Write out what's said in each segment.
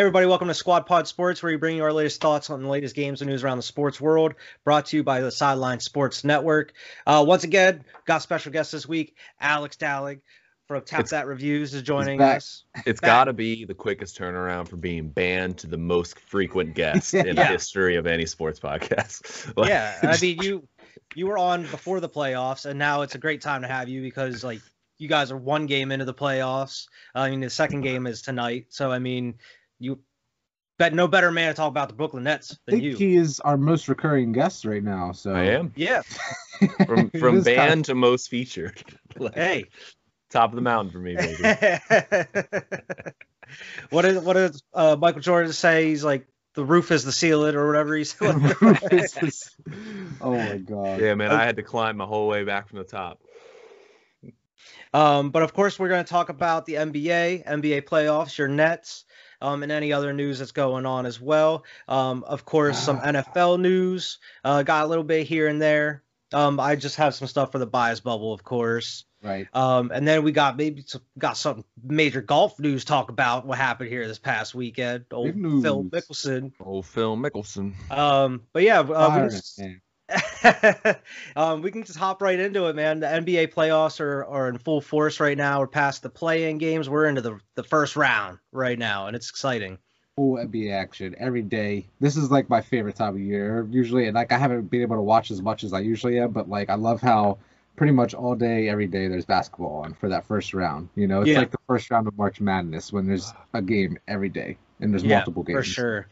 Everybody, welcome to Squad Pod Sports, where we bring you our latest thoughts on the latest games and news around the sports world, brought to you by the Sideline Sports Network. Uh, once again, got special guest this week, Alex Dallig from Tap It's- That Reviews is joining us. It's got to be the quickest turnaround from being banned to the most frequent guest in the history of any sports podcast. Like, yeah, I mean, you you were on before the playoffs, and now it's a great time to have you because, like, you guys are one game into the playoffs. I mean, the second game is tonight, so I mean, you bet no better man to talk about the Brooklyn Nets I than think you. he is our most recurring guest right now. So I am Yeah. from It from is kinda- to most featured. Like, Hey. top of the mountain for me, baby. what did what did uh, Michael Jordan say? He's like the roof is the ceiling or whatever he said. Oh my god. yeah, man, I had to climb my whole way back from the top. um, but of course, we're going to talk about the NBA, NBA playoffs, your Nets, um, and any other news that's going on as well. Um, of course, some NFL news. Uh, got a little bit here and there. Um, I just have some stuff for the bias bubble, of course. Right. Um, and then we got maybe some, got some major golf news talk about what happened here this past weekend. Old Phil Mickelson. Oh, Phil Mickelson. Um, but yeah, uh, we, Fire can it, just. um, we can just hop right into it, man. The NBA playoffs are, are in full force right now. We're past the play-in games. We're into the the first round right now, and it's exciting. Full NBA action every day. This is like my favorite time of year. Usually, and like I haven't been able to watch as much as I usually am, but like I love how pretty much all day, every day, there's basketball on for that first round. You know, it's Yeah. like the first round of March Madness when there's a game every day and there's Yeah, multiple games. for sure.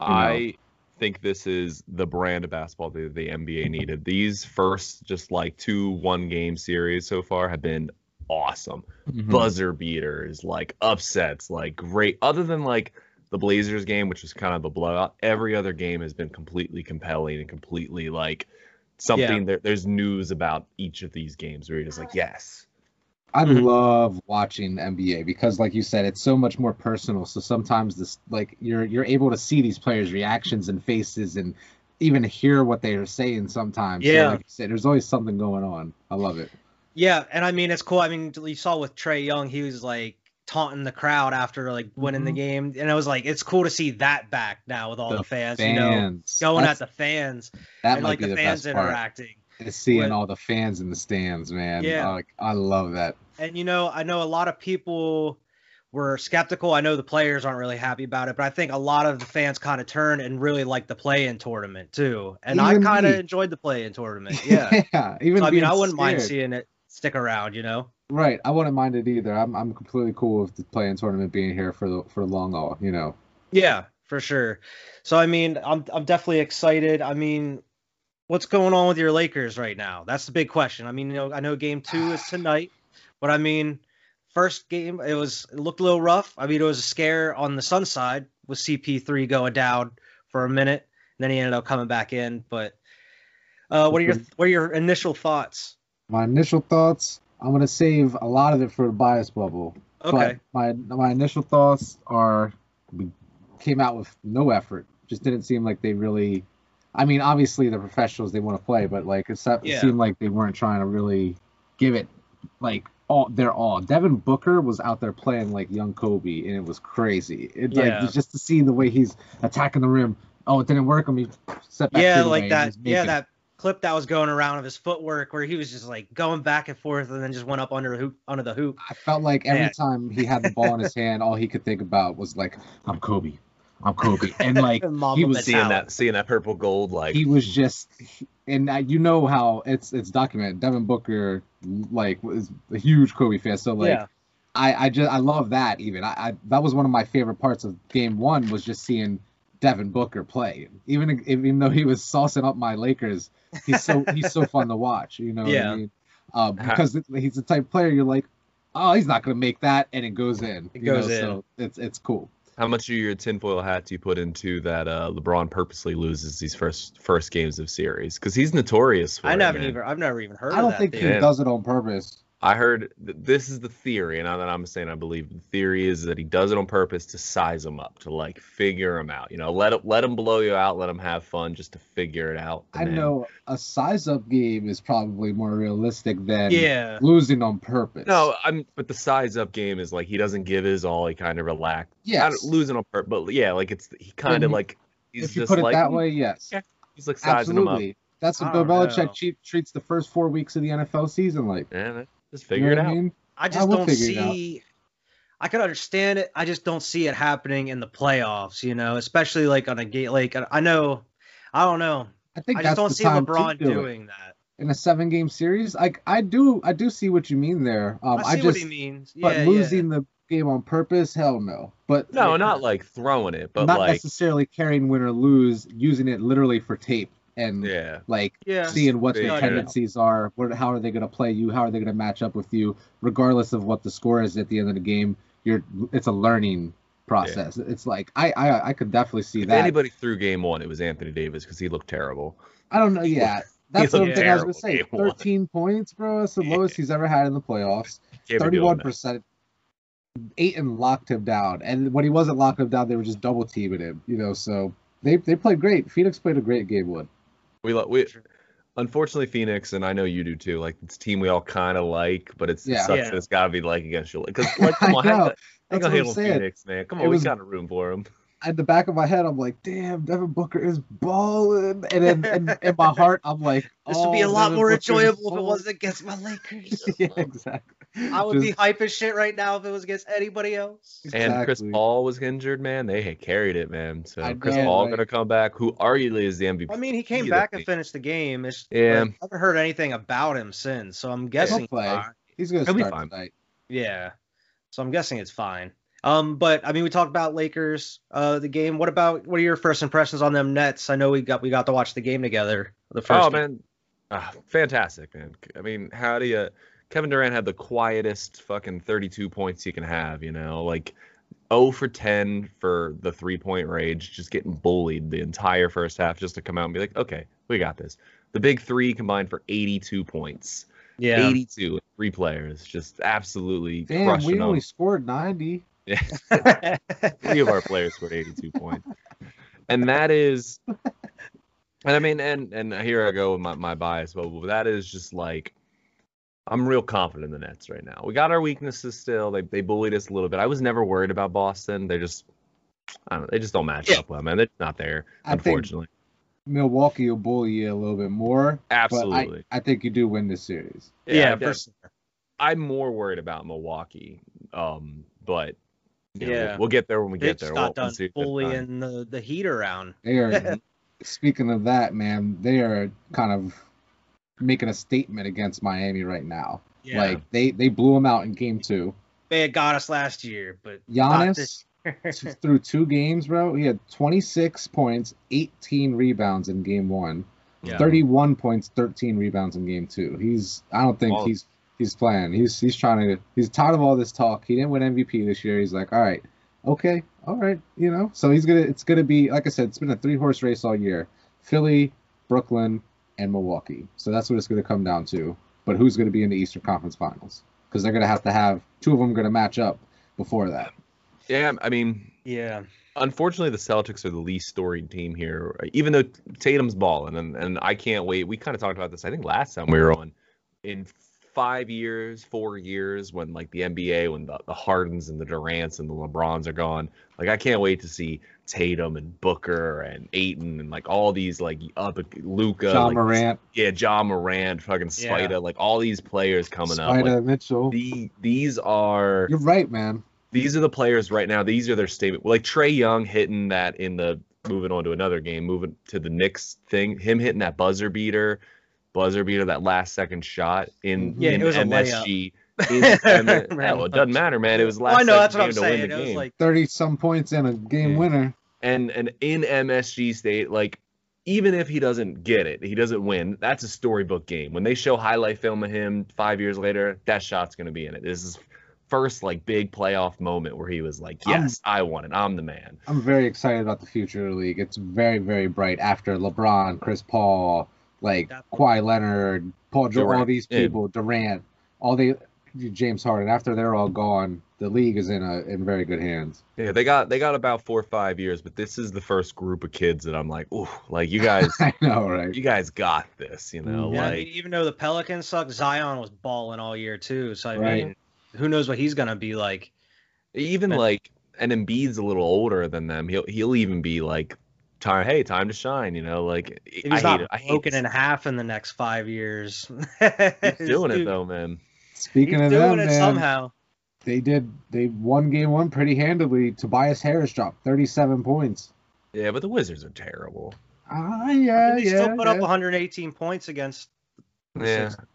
I think this is the brand of basketball that the NBA needed. These first just like two one game series so far have been awesome. Mhm. Buzzer beaters, like upsets, like great. Other than like the Blazers game, which was kind of a blowout, every other game has been completely compelling and completely like something there, there's news about each of these games where you're just like, yes. I Mhm. love watching NBA because, like you said, it's so much more personal. So sometimes this, like, you're you're able to see these players' reactions and faces, and even hear what they are saying. Sometimes, So, Yeah. like you said, there's always something going on. I love it. Yeah, and I mean it's cool. I mean you saw with Trae Young, he was like taunting the crowd after like winning the Mhm. game, and I was like it's cool to see that back now with all the, The fans, you know, going That's- at the fans and like the, the, fans interacting. part. Is seeing with- all the fans in the stands, man. Yeah. Like, I love that. And you know, I know a lot of people were skeptical. I know the players aren't really happy about it, but I think a lot of the fans kind of turned and really liked the play-in tournament too. And I kind of enjoyed the play-in tournament. Yeah. yeah. Even So, I mean, I wouldn't mind seeing it stick around. You know. Right. I wouldn't mind it either. I'm I'm completely cool with the playing tournament being here for the for the long haul. You know. Yeah, for sure. So I mean, I'm I'm definitely excited. I mean, what's going on with your Lakers right now? That's the big question. I mean, you know, I know game 2 is tonight, but I mean, first game it was it looked a little rough. I mean, it was a scare on the Sun side with CP3 going down for a minute, and then he ended up coming back in, but uh, what are your what are your initial thoughts? My initial thoughts. I'm gonna save a lot of it for the bias bubble. Okay. But my my initial thoughts are we came out with no effort. Just didn't seem like they really. I mean, obviously the professionals they want to play, but like it, Yeah. seemed like they weren't trying to really give it like all their all. Devin Booker was out there playing like young Kobe, and it was crazy. It Yeah. like just to see the way he's attacking the rim. Oh, it didn't work. Set back yeah, like that. Yeah, that clip that was going around of his footwork where he was just like going back and forth and then just went up under the hoop under the hoop. I felt like every Man. time he had the ball in his hand, all he could think about was like, "I'm Kobe, I'm Kobe," and like he was Seeing Metallic. that seeing that purple gold like he was just, and uh, you know how it's it's documented. Devin Booker like was a huge Kobe fan, so like yeah, I I just I love that even. I, I that was one of my favorite parts of Game One was just seeing Devin Booker play. Even even though he was saucing up my Lakers, he's so he's so fun to watch. You know what Yeah. I mean? Uh, because he's the type of player you're like, oh, he's not gonna make that, and it goes in. It you know, goes in. So it's it's cool. How much of your tinfoil hat do you put into that uh, LeBron purposely loses these first first games of series? Because he's notorious for I it, never man. even I've never even heard I don't that think thing. he Yeah. does it on purpose. I heard th- this is the theory, and now that I'm saying I believe the theory is that he does it on purpose to size them up, to like figure them out. You know, let it, let him blow you out, let him have fun, just to figure it out. I then- know a size up game is probably more realistic than Yeah. losing on purpose. No, I'm. But the size up game is like he doesn't give his all. He kind of relax. yes. Not losing on purpose, but yeah, like it's he kind of like he's if you just put it like that way, yes. Yeah, he's like sizing them up. Absolutely. That's what I Bill Belichick know. treats the first four weeks of the NFL season like. Yeah, man, just You figure know it what I out. mean? I just will don't figure it out. see. I could understand it. I just don't see it happening in the playoffs. You know, especially like on a gate. Like I know, I don't know. I think I that's just don't the see time to LeBron do it. doing that. in a seven game series. Like I do, I do see what you mean there. Um, I I, see what just, he means. but yeah, losing the game on purpose, hell no. But No, not like throwing it, but not like necessarily carrying win or lose, using it literally for tape and yeah, like Yeah. yeah. seeing what their figure tendencies are, what, how are they going to play you, how are they going to match up with you, regardless of what the score is at the end of the game. You're, it's a learning process. It's like I, I, I could definitely see if that. anybody threw game one, it was Anthony Davis because he looked terrible. I don't know. Yeah, that's looked one thing I was gonna say. game one. Thirteen points, bro. That's the Yeah. lowest he's ever had in the playoffs. Can't be doing Thirty-one that. percent. Ayton locked him down, and when he wasn't locking him down, they were just double teaming him. You know, so they they played great. Phoenix played a great game one. We lo- we unfortunately Phoenix, and I know you do too. Like it's a team we all kind of like, but it's Yeah. it sucks Yeah. that it's got to be like against you. Because like, come on, I how know. you That's gonna what I'm saying. Phoenix, man? Come It on, was- we got a room for him. At the back of my head, I'm like, damn, Devin Booker is balling, and then in, in my heart, I'm like, This would be a oh, lot Devin more Booker enjoyable if it wasn't against my Lakers. yeah, exactly. I would be Just- hype as shit right now if it was against anybody else. And Chris Paul was injured, man. They had carried it, man. So I Chris know, Paul right? gonna come back, who arguably is the MVP. I mean, he came back and finished the game. It's, Yeah. like, I haven't heard anything about him since, so I'm guessing. He'll play. He's gonna He'll be fine. tonight. Yeah. So I'm guessing it's fine. Um, but I mean, we talked about Lakers, uh, the game. What about what are your first impressions on them Nets? I know we got we got to watch the game together. The first. Oh game. man, ah, fantastic, man. I mean, how do you? Kevin Durant had the quietest fucking 32 points you can have. You know, like 0 for 10 for the three point range, just getting bullied the entire first half, just to come out and be like, okay, we got this. The big three combined for 82 points. Yeah, 82, three players, just absolutely. Damn, we only them. scored 90. Yeah. Three of our players scored 82 points. And that is and I mean and and here I go with my, my bias, but that is just like I'm real confident in the Nets right now. We got our weaknesses still. They they bullied us a little bit. I was never worried about Boston. They just I don't they just don't match yeah. up well, man. They're not there, I unfortunately. Milwaukee will bully you a little bit more. Absolutely. I, I, think you do win this series. Yeah, yeah I'm more worried about Milwaukee. Um, but you know, Yeah. we'll, we'll get there when we They get there got We'll- we'll done see at that time. bullying the, the heat around. They are speaking of that, man, they are kind of making a statement against Miami right now. Yeah. Like they they blew them out in game two. they had got us last year, but not this Giannis year. through two games, bro. He had 26 points, 18 rebounds in game one, Yeah. 31 points, 13 rebounds in game two. He's I don't think All- he's he's playing. He's he's trying to he's tired of all this talk. He didn't win MVP this year. He's like, all right, okay, all right, you know. So he's gonna it's gonna be like I said, it's been a three horse race all year. Philly, Brooklyn, and Milwaukee. So that's what it's gonna come down to. But who's gonna be in the Eastern Conference Finals? Because they're gonna have to have two of them gonna match up before that. yeah i mean yeah. unfortunately the Celtics are the least storied team here. Even though Tatum's balling, and and I can't wait. We kind of talked about this. I think last time we were on. In five years, four years, when like the NBA, when the, the Hardens and the Durants and the LeBrons are gone, like I can't wait to see Tatum and Booker and Ayton and like all these like up Luka, Ja like, Morant, yeah, Ja Morant, fucking Yeah. Spider, like all these players coming up. Spider Like, Mitchell. the, these are You're right, man. these are the players right now. These are their statement. Like Trae Young hitting that in the moving on to another game, moving to the Knicks thing. Him hitting that buzzer beater, buzzer beater, that last second shot in mm-hmm. Yeah, in it was a MSG. In, in the- yeah, well, it doesn't matter, man. It was Well, oh, last. I know that's second what I'm to win saying. the It was game. like Thirty some points and a game Yeah. winner. and and in MSG state, like even if he doesn't get it, he doesn't win. That's a storybook game. When they show highlight film of him five years later, that shot's gonna be in it. This is first like big playoff moment where he was like, I'm- "Yes, I won it. I'm the man." I'm very excited about the future of the league. It's very, very bright after LeBron, Chris Paul, like That- Kawhi Leonard, Paul George, all Durant, these yeah. people, Durant, all they James Harden. After they're all gone, the league is in a in very good hands. Yeah, they got they got about four or five years, but this is the first group of kids that I'm like, ooh, like you guys, I know, right? you guys got this, you know, Yeah, I like mean, even though the Pelicans suck, Zion was balling all year too. So I Right. mean, who knows what he's gonna be like? even And- like and Embiid's a little older than them. He'll he'll even be like, time, hey, time to shine, you know, like If I he's hate not it. I broken this. in half in the next five years. He's doing it though, man. Speaking He's of doing them, it man, somehow. they did they won game one pretty handily. Tobias Harris dropped 37 points. Yeah, but the Wizards are terrible. Ah, yeah, they yeah. still put up 118 points against the Yeah, Sixers.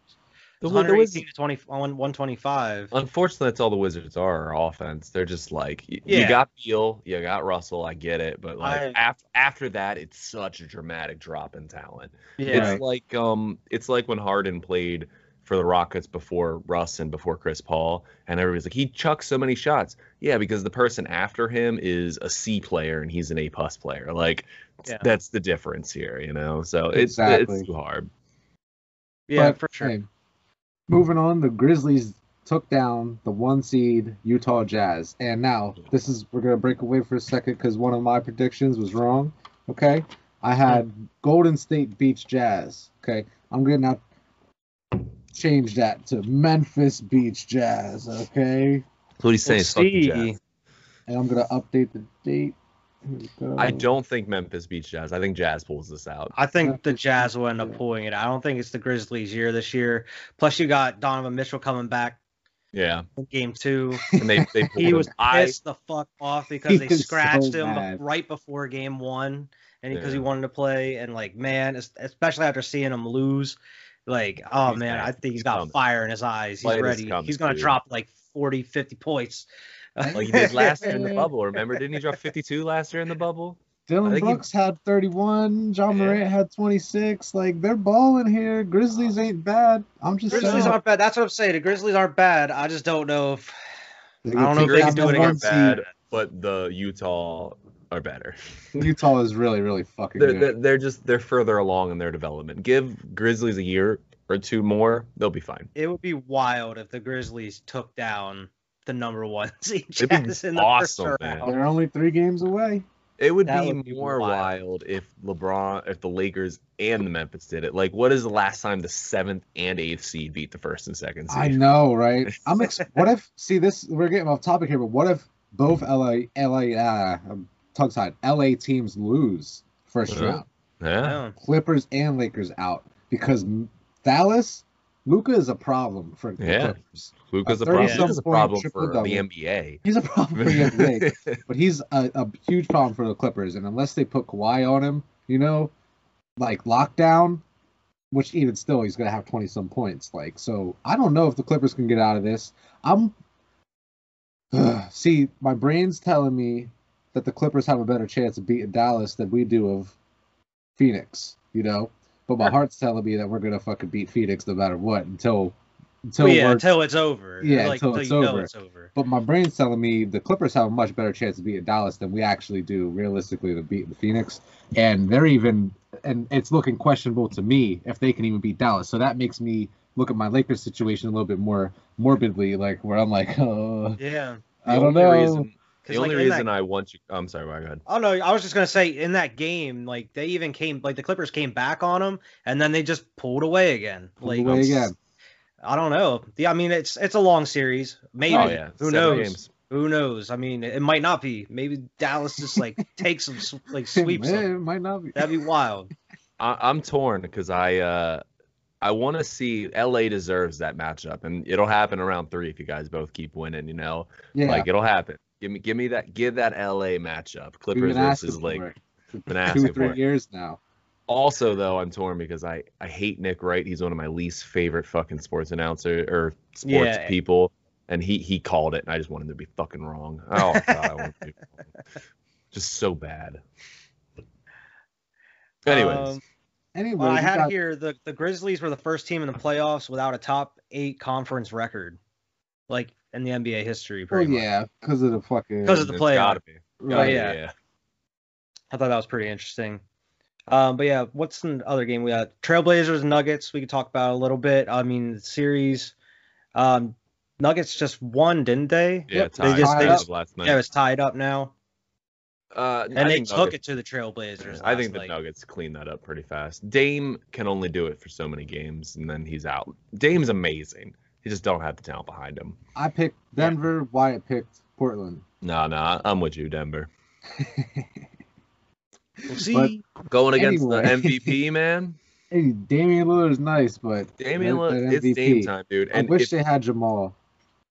The, It was Wi- the Wizards. to 20 on 125. Unfortunately, that's all the Wizards are. Are offense. They're just like you Yeah. got Beal, you got Russell. I get it, but like I- after after that, it's such a dramatic drop in talent. Yeah, It's like um, it's like when Harden played for the Rockets before Russ and before Chris Paul, and everybody's like, he chucks so many shots. Yeah, because the person after him is a C player and he's an A plus player. Like Yeah. that's the difference here, you know. So it's it's too hard. yeah, But, for sure. hey, moving on, the Grizzlies took down the one seed Utah Jazz, and now this is we're gonna break away for a second because one of my predictions was wrong. Okay, I had Golden State beats Jazz. Okay, I'm gonna now change that to Memphis beats Jazz. Okay, What he's saying We'll is fuck the see. Jazz. and I'm gonna update the date. Here we go. I don't think Memphis beats Jazz. I think Jazz pulls this out. I think the Jazz will end up pulling it. I don't think it's the Grizzlies' year this year. Plus, you got Donovan Mitchell coming back Yeah, game two. and they they pulled He him. was I pissed the fuck off because they was so scratched him mad. right before game one, and because he wanted to play. And like, man, especially after seeing him lose, like, oh He's man, mad. I think he's He's got coming. fire in his eyes. He's Light ready. coming, He's gonna dude. drop like 40, 50 points. like he did last year in the bubble. Remember? Didn't he drop 52 last year in the bubble? Dylan think he- Brooks had 31. Ja Yeah. Morant had 26. Like they're balling here. Grizzlies ain't bad. I'm just Grizzlies saying. aren't bad. That's what I'm saying. The Grizzlies aren't bad. I just don't know if They I don't know if they can do it one against bad, but the Utah are better. Utah is really, really fucking They're, good. they're, they're just they're further along in their development. Give Grizzlies a year or two more, they'll be fine. it would be wild if the Grizzlies took down the number one seed It'd be Jazz in the awesome, first man. They're only three games away. It would That be would be more wild. wild if LeBron, if the Lakers and the Memphis did it. Like, what is the last time the seventh and eighth seed beat the first and second seed? I know, right? I'm. Ex- what if? See, this we're getting off topic here, but what if both LA, LA, uh, um, tongue tied, LA teams lose first Uh-huh. round? Yeah. Yeah. Clippers and Lakers out because M- Dallas, Luka is a problem for the Yeah. Clippers. Luka's A a problem. 30-some Luka's a problem for triple-double. the NBA. He's a problem for the NBA. But he's a, a huge problem for the Clippers, and unless they put Kawhi on him, you know, like lockdown, which even still he's gonna have twenty some points. Like, so I don't know if the Clippers can get out of this. I'm see, my brain's telling me that the Clippers have a better chance of beating Dallas than we do of Phoenix, you know. But my heart's telling me that we're gonna fucking beat Phoenix no matter what until until Well, yeah, until it's over. Yeah, like, until it's you know over. it's over. but my brain's telling me the Clippers have a much better chance of beating Dallas than we actually do realistically to beat the Phoenix. And they're even and it's looking questionable to me if they can even beat Dallas. So that makes me look at my Lakers situation a little bit more morbidly, like where I'm like, oh, Yeah. I don't know. Reason, the only like, in that- reason I want you. I'm sorry. Go ahead. Oh no, I was just gonna say in that game, like they even came, like the Clippers came back on them, and then they just pulled away again. Pulled Like away again. I don't know. The, I mean, it's it's a long series. Maybe Oh yeah. who Seven knows? Games. Who knows? I mean, it might not be. Maybe Dallas just like takes some like sweeps them. it might not be. That'd be wild. I, I'm torn because I uh I want to see LA deserves that matchup, and it'll happen around three if you guys both keep winning. You know, Yeah, like it'll happen. Give me, give me that, give that LA matchup. we've Clippers been asking versus for Lakers. it Been asking two, for three it. years now. Also, though, I'm torn because I I hate Nick Wright. He's one of my least favorite fucking sports announcer or sports Yeah. people, and he he called it, and I just want him to be fucking wrong. Oh god, I want him to be wrong. just so bad. Anyways, Um, Anyway, well, I we had got- here the the Grizzlies were the first team in the playoffs without a top eight conference record, like in the NBA history. Oh Pretty much. yeah, because of the fucking because of the it's playoff. gotta be. right. yeah. yeah. I thought that was pretty interesting. Um, but yeah, what's the other game we got? Trailblazers, Nuggets. We could talk about a little bit. I mean, the series. Um, Nuggets just won, didn't they? Yeah, Yep, tied. they just- they Tied just- last night. Yeah, it's tied up now, uh, and I they took Nuggets- it to the Trailblazers. I think the night. Nuggets cleaned that up pretty fast. Dame can only do it for so many games, and then he's out. Dame's amazing. He just don't have the talent behind him. I picked Denver. Wyatt picked Portland. No, no, I'm with you, Denver. We'll see. Going against Anyway. the MVP, man. Hey, Damian Lillard is nice, but Damian, that- Lillard, that it's Dame MVP. time, dude. I wish if- they had Jamal.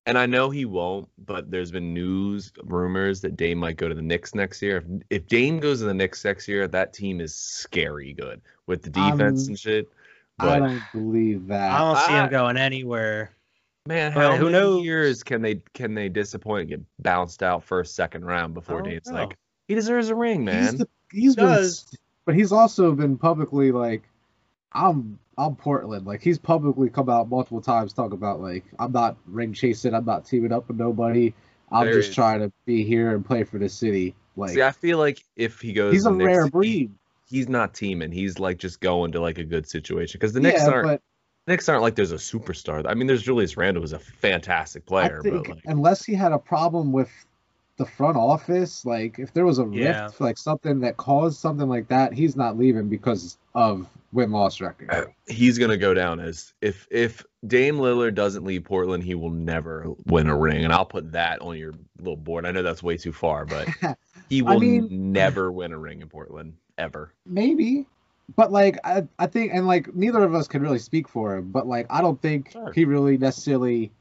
and I know he won't, but there's been news, rumors that Dame might go to the Knicks next year. If, if Dame goes to the Knicks next year, that team is scary good with the defense Um, and shit. I But don't believe that. I don't see I- him going anywhere. Man, but how who many knows? years can they can they disappoint and get bounced out first, second round before I know. like he deserves a ring, man. He's, the, he's been, does. but he's also been publicly like, I'm I'm Portland. Like he's publicly come out multiple times talk about like I'm not ring chasing, I'm not teaming up with nobody. I'm There just is- trying to be here and play for the city. Like See, I feel like if he goes, he's to a the Knicks, rare he- breed. he's not teaming. He's like just going to like a good situation because the Knicks yeah, aren't but Knicks aren't like there's a superstar. I mean, there's Julius Randle who's a fantastic I player, think but like unless he had a problem with the front office, like if there was a Yeah. rift, like something that caused something like that, he's not leaving because of win loss record. uh, he's gonna go down as if if Dame Lillard doesn't leave Portland, he will never win a ring. And I'll put that on your little board. I know that's way too far, but he I will mean- never win a ring in Portland ever. Maybe. But like I, I think and like neither of us can really speak for him, but like I don't think Sure. he really necessarily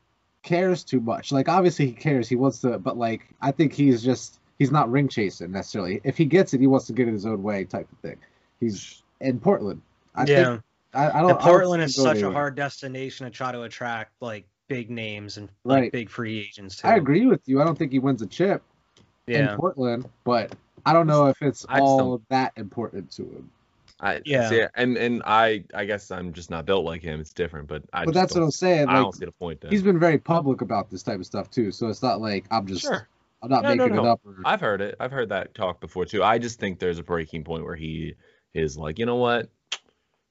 cares too much. Like obviously he cares, he wants to but like I think he's just he's not ring chasing necessarily. If he gets it, he wants to get it his own way type of thing. He's in Portland. I yeah, think I, I don't I don't Portland is him go such a hard destination to try to attract like big names and like Right. big free agents too. I agree with you. I don't think he wins a chip Yeah, in Portland, but I don't know if it's I just all that important to him. I Yeah. see, and and I I guess I'm just not built like him. It's different, but I. but that's what I'm saying. I Like don't see the point. Then. he's been very public about this type of stuff too, so it's not like I'm just sure. I'm not No, no, making it up. Or, I've heard it. I've heard that talk before too. I just think there's a breaking point where he is like, you know what,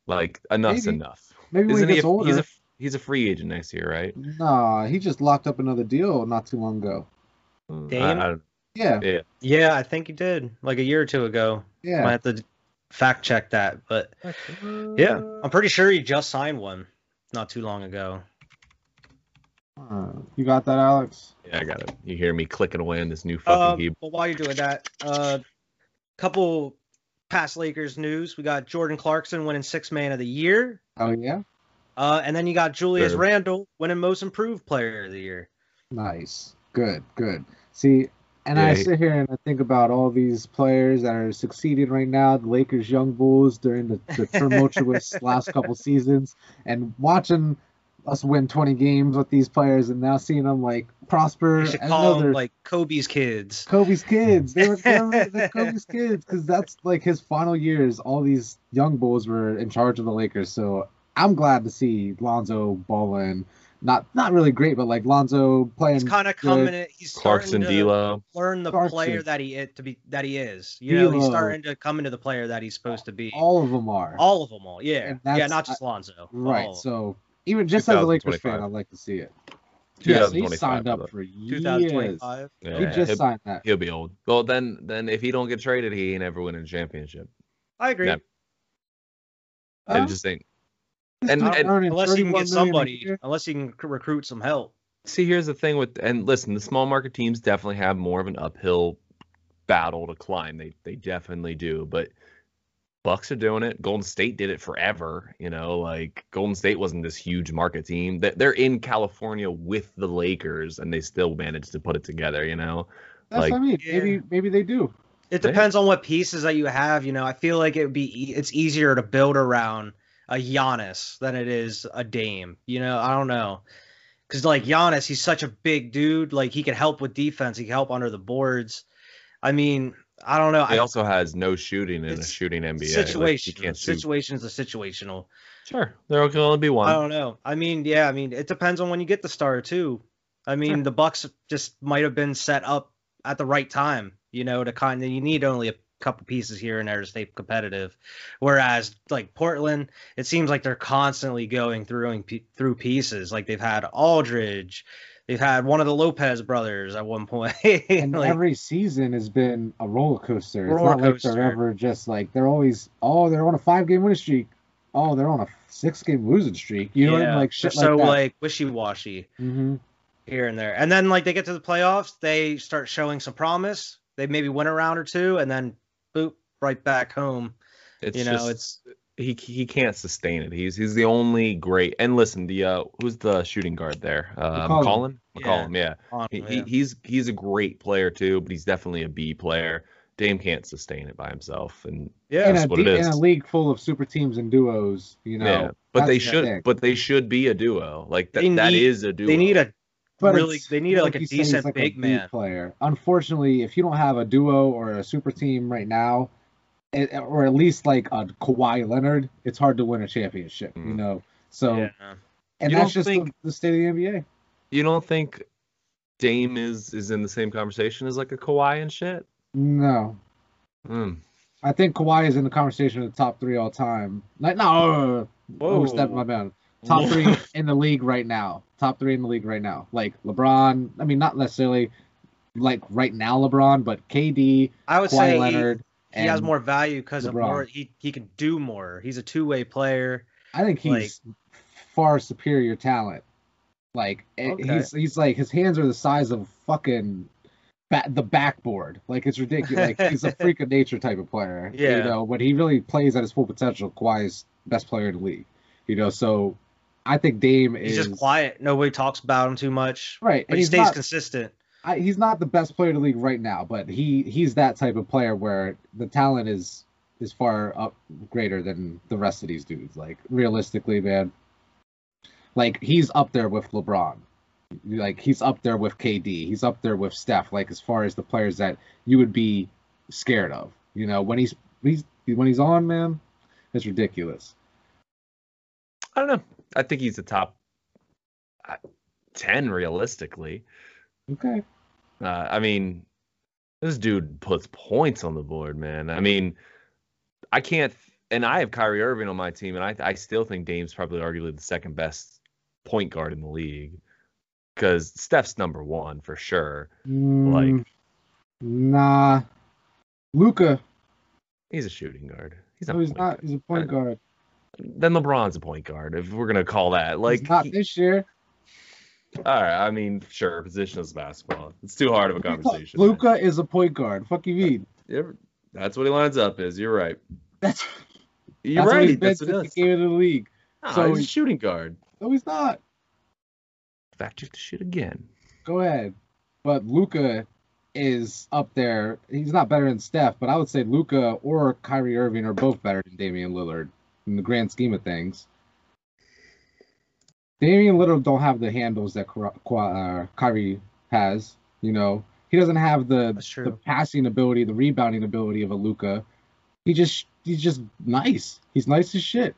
like enough's Maybe. enough. Maybe when Isn't he he? gets A, older. he's a he's a free agent next year, right? Nah, he just locked up another deal not too long ago. Mm, Dame? I, I, Yeah, yeah. yeah, I think he did like a year or two ago. I yeah. have to fact check that, but yeah, I'm pretty sure he just signed one not too long ago. Uh, you got that, Alex? Yeah, I got it. You hear me clicking away on this new fucking Uh, keyboard. but while you're doing that, uh, couple past Lakers news. We got Jordan Clarkson winning Six Man of the Year, Oh yeah, uh, and then you got Julius Sure. Randle winning Most Improved Player of the Year. nice, good, good. See, and Yeah, I sit here and I think about all these players that are succeeding right now, the Lakers young bulls during the, the tumultuous last couple seasons, and watching us win 20 games with these players, and now seeing them like prosper. You should call them like Kobe's kids. Kobe's kids. They were, they were the Kobe's kids because that's like his final years. All these young bulls were in charge of the Lakers, so I'm glad to see Lonzo balling. Not not really great, but like Lonzo playing. He's kind of good. coming. In, he's Clarkson, starting to D'Lo. learn the Clarkson. player that he is to be that he is. You know, he's starting to come into the player that he's supposed to be. All of them are All of them, all yeah, yeah, not just Lonzo. right. All of them. So even just as a Lakers fan, 2025. I'd like to see it. Yes, he signed up for years. 2025. Yeah, He just he'll, signed that. he'll be old. Well, then, then if he don't get traded, he ain't ever winning a championship. I agree. Yeah. Uh, It just ain't. This and- and- Unless you can get somebody, unless you can recruit some help. See, here's the thing with and listen, the small market teams definitely have more of an uphill battle to climb. They they definitely do, but Bucks are doing it. Golden State did it forever. You know, like Golden State wasn't this huge market team. They- They're in California with the Lakers, and they still managed to put it together. You know, That's like- what I mean. Yeah. Maybe maybe they do. It Yeah. depends on what pieces that you have. You know, I feel like it would be e- it's easier to build around a Giannis than it is a Dame. You know, I don't know. Because like Giannis, he's such a big dude. Like he can help with defense. He can help under the boards. I mean, I don't know. he I, also has no shooting in a shooting NBA. Like, situation. he can't shoot. Situations are situational. Sure, there can only be one. I don't know. I mean, yeah. I mean, it depends on when you get the star too. I mean, the Bucks just might have been set up at the right time. You know, to kind of you need only a couple pieces here and there to stay competitive. Whereas like Portland, it seems like they're constantly going through through pieces. Like they've had Aldridge, They've had one of the Lopez brothers at one point. and Like, every season has been a roller coaster. It's Roller not like coaster. they're ever just like they're always oh they're on a five game winning streak. Oh, they're on a six game losing streak. You know what I yeah, mean? Like shit so like like wishy-washy hmm here and there. And then like they get to the playoffs, they start showing some promise. They maybe win a round or two, and then boop, right back home. It's you know, just, it's he he can't sustain it. He's he's the only great. And listen, the uh, who's the shooting guard there? Uh, McCollum. McCollum. Yeah. McCollum, yeah. He, he, he's he's a great player too, but he's definitely a B player. Dame can't sustain it by himself, and yeah, in, That's a, what it de- in a league full of super teams and duos, you know. yeah. But they should, thing. but they should be a duo. Like that, They need- is a duo. they need a But really they need like a you say, he's decent like a big B man. player. Unfortunately, if you don't have a duo or a super team right now, it, or at least like a Kawhi Leonard, it's hard to win a championship. You Mhm. know, so Yeah. and You that's don't just think- the, the state of the NBA. You don't think Dame is is in the same conversation as like a Kawhi and shit? No, Hmm. I think Kawhi is in the conversation of the top three all time. Like no, Whoa. overstep my bound. Top three in the league right now. Top three in the league right now. Like LeBron. I mean, not necessarily like right now LeBron, but KD, I would Kawhi say he, Leonard. he has more value because of more. He he can do more. He's a two way player. I think he's far superior talent. Like eh, Okay. he's he's like his hands are the size of fucking ba- the backboard. Like it's ridiculous. Like he's a freak of nature type of player. Yeah. You know, when he really plays at his full potential, Kawhi's best player in the league. You know, so I think Dame He's is just quiet. Nobody talks about him too much. right, But and he stays not consistent. I, he's not the best player in the league right now, but he he's that type of player where the talent is is far up greater than the rest of these dudes. Like realistically, man, like he's up there with LeBron. Like he's up there with KD. He's up there with Steph. Like as far as the players that you would be scared of. You know when he's he's when he's on, man, it's ridiculous. I don't know. I think he's the top uh, ten realistically. Okay. Uh, I mean, this dude puts points on the board, man. I mean, I can't, and I have Kyrie Irving on my team, and I I still think Dame's probably arguably the second best point guard in the league because Steph's number one for sure. Mm, nah, Luka. He's a shooting guard. He's not. No, he's not. guard. He's a point guard. Then LeBron's a point guard, if we're gonna call that. Like, not this year. all right. I mean, sure, positionless basketball. It's too hard of a conversation. Luka is a point guard. Fuck you mean? Yeah, that's what he lines up as. You're right. That's You're that's what he's right. been That's what it is. came the league. Nah, So he's a shooting guard. No, he's not. Fact check the shit again. Go ahead. But Luka is up there. He's not better than Steph, but I would say Luka or Kyrie Irving are both better than Damian Lillard in the grand scheme of things. Damian Lillard don't have the handles that Kara- uh, Kyrie has. You know, he doesn't have the the passing ability, the rebounding ability of a Luka. He just he's just nice. He's nice as shit.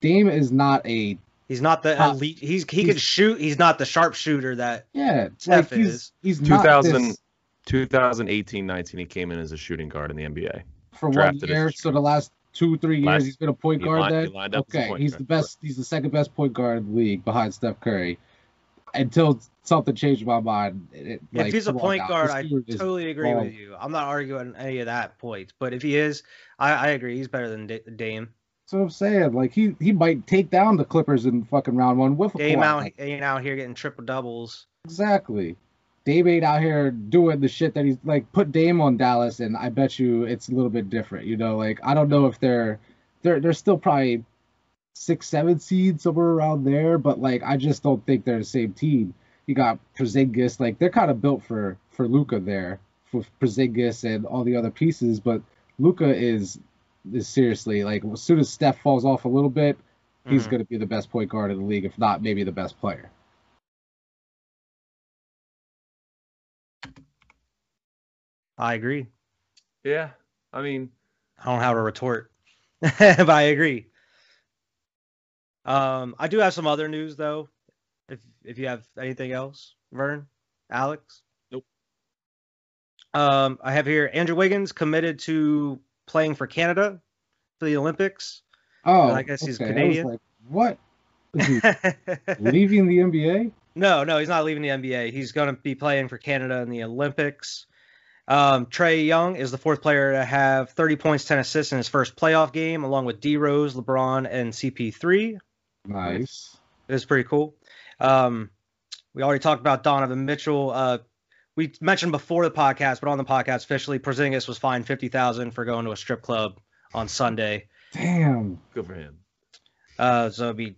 Dame is not a He's not the Uh, elite. He's he he's- can shoot. He's not the sharpshooter that. yeah. Steph like he's is. he's not 2000 2018 19, he came in as a shooting guard in the NBA. for one drafted as year. So the last two three years Last- he's been a point guard. lined- he then lined up as a okay, he's guard, the best. He's the second best point guard in the league behind Steph Curry. Until something changed my mind. It, if like, he's a point now, guard, I totally agree balling. with you. I'm not arguing any of that point, but if he is, I, I agree. He's better than Da- Dame. That's what I'm saying. Like he he might take down the Clippers in fucking round one with a Dame Kawhi. out, ain't out here getting triple doubles. Exactly. Dame ain't out here doing the shit that he's like. Put Dame on Dallas, and I bet you it's a little bit different. You know, like I don't know if they're they're they're still probably six seven seeds somewhere around there, but like I just don't think they're the same team. You got Porzingis, like they're kind of built for for Luka there, for Porzingis and all the other pieces, but Luka is is seriously like as soon as Steph falls off a little bit, he's Mhm. going to be the best point guard in the league, if not maybe the best player. I agree. Yeah. I mean, I don't know how to retort, but I agree. Um, I do have some other news though. If if you have anything else, Vern, Alex. Nope. Um, I have here Andrew Wiggins committed to playing for Canada for the Olympics. Oh, I guess he's okay. Canadian. I was like, what? Is he leaving the NBA? No, no, he's not leaving the NBA. He's going to be playing for Canada in the Olympics. Um, Trae Young is the fourth player to have 30 points, 10 assists in his first playoff game, along with D Rose, LeBron, and CP3. Nice. It is pretty cool. Um, we already talked about Donovan Mitchell. Uh, we mentioned before the podcast, but on the podcast officially, Porzingis was fined fifty thousand for going to a strip club on Sunday. Damn. Good for him. Uh, so it'd be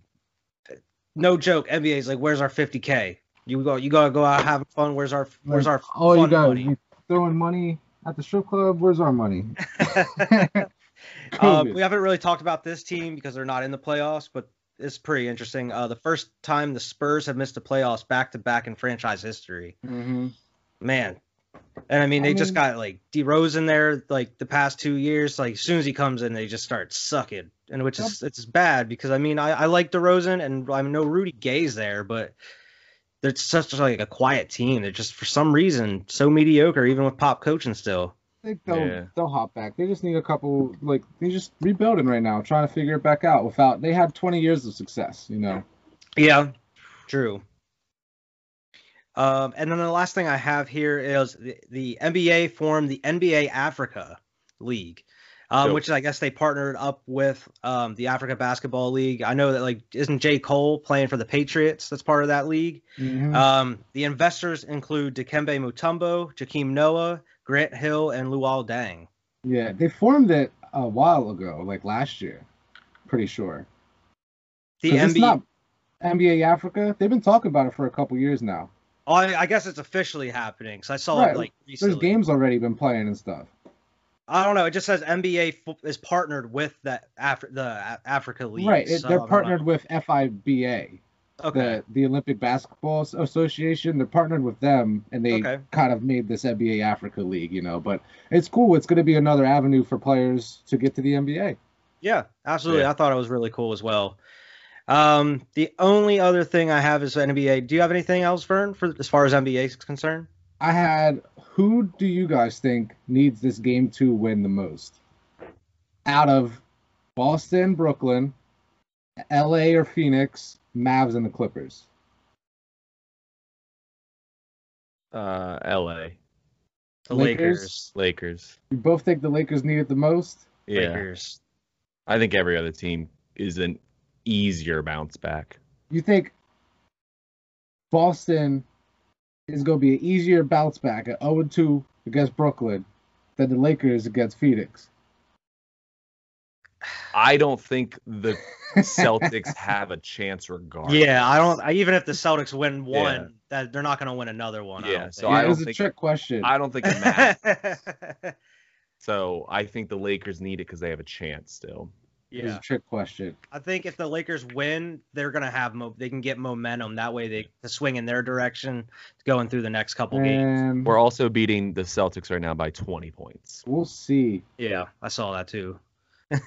no joke. NBA's like, where's our fifty k? You go, you gotta go out having fun. Where's our, where's our Oh, you fun got money? Throwing money at the strip club. Where's our money? Um, we haven't really talked about this team because they're not in the playoffs, but it's pretty interesting. Uh, the first time the Spurs have missed the playoffs back to back in franchise history. hmm Man. And I mean, I they just mean- got like D Rose in there like the past two years. Like as soon as he comes in, they just start sucking, and which is it's bad because I mean I, I like DeRozan and I know Rudy Gay's there, but they're such like a quiet team. They're just for some reason so mediocre, even with Pop coaching still. I think they'll Yeah. they'll hop back. They just need a couple like they just rebuilding right now, trying to figure it back out. Without they had 20 years of success, you know. Yeah, true. Um, and then the last thing I have here is the, the NBA formed the NBA Africa League, um, which I guess they partnered up with um, the Africa Basketball League. I know that like isn't J Cole playing for the Patriots? That's part of that league. Mhm. Um, the investors include Dikembe Mutombo, Joakim Noah, Grant Hill, and Luol Deng. yeah, they formed it a while ago, like last year. Pretty sure. The NBA. not NBA Africa. They've been talking about it for a couple years now. Oh, I, I guess it's officially happening because I saw Right, it like recently. There's games already been playing and stuff. I don't know. It just says NBA is partnered with that Afri- the Africa League. right, so they're partnered know. with FIBA, Okay. the the Olympic Basketball Association. They're partnered with them, and they Okay. kind of made this NBA Africa League. You know, but it's cool. It's going to be another avenue for players to get to the NBA. Yeah, absolutely. Yeah. I thought it was really cool as well. Um, the only other thing I have is NBA. Do you have anything else, Vern, for as far as NBA is concerned? I had. Who do you guys think needs this game to win the most? Out of Boston, Brooklyn, LA or Phoenix, Mavs and the Clippers. Uh, L.A. The Lakers? Lakers. Lakers. You both think the Lakers need it the most? Yeah. Lakers. I think every other team is an easier bounce back. You think Boston is going to be an easier bounce back at 0 2 against Brooklyn than the Lakers against Phoenix? I don't think the Celtics have a chance regardless. Yeah, I don't. I, even if the Celtics win Yeah. one, that they're not going to win another one. I Yeah, don't so think. I don't was a trick question. I don't think it matters. so I think the Lakers need it because they have a chance still. It was yeah, a trick question. I think if the Lakers win, they're going to have mo- they can get momentum. That way, they to swing in their direction going through the next couple games. We're also beating the Celtics right now by 20 points. we'll see. Yeah, I saw that too.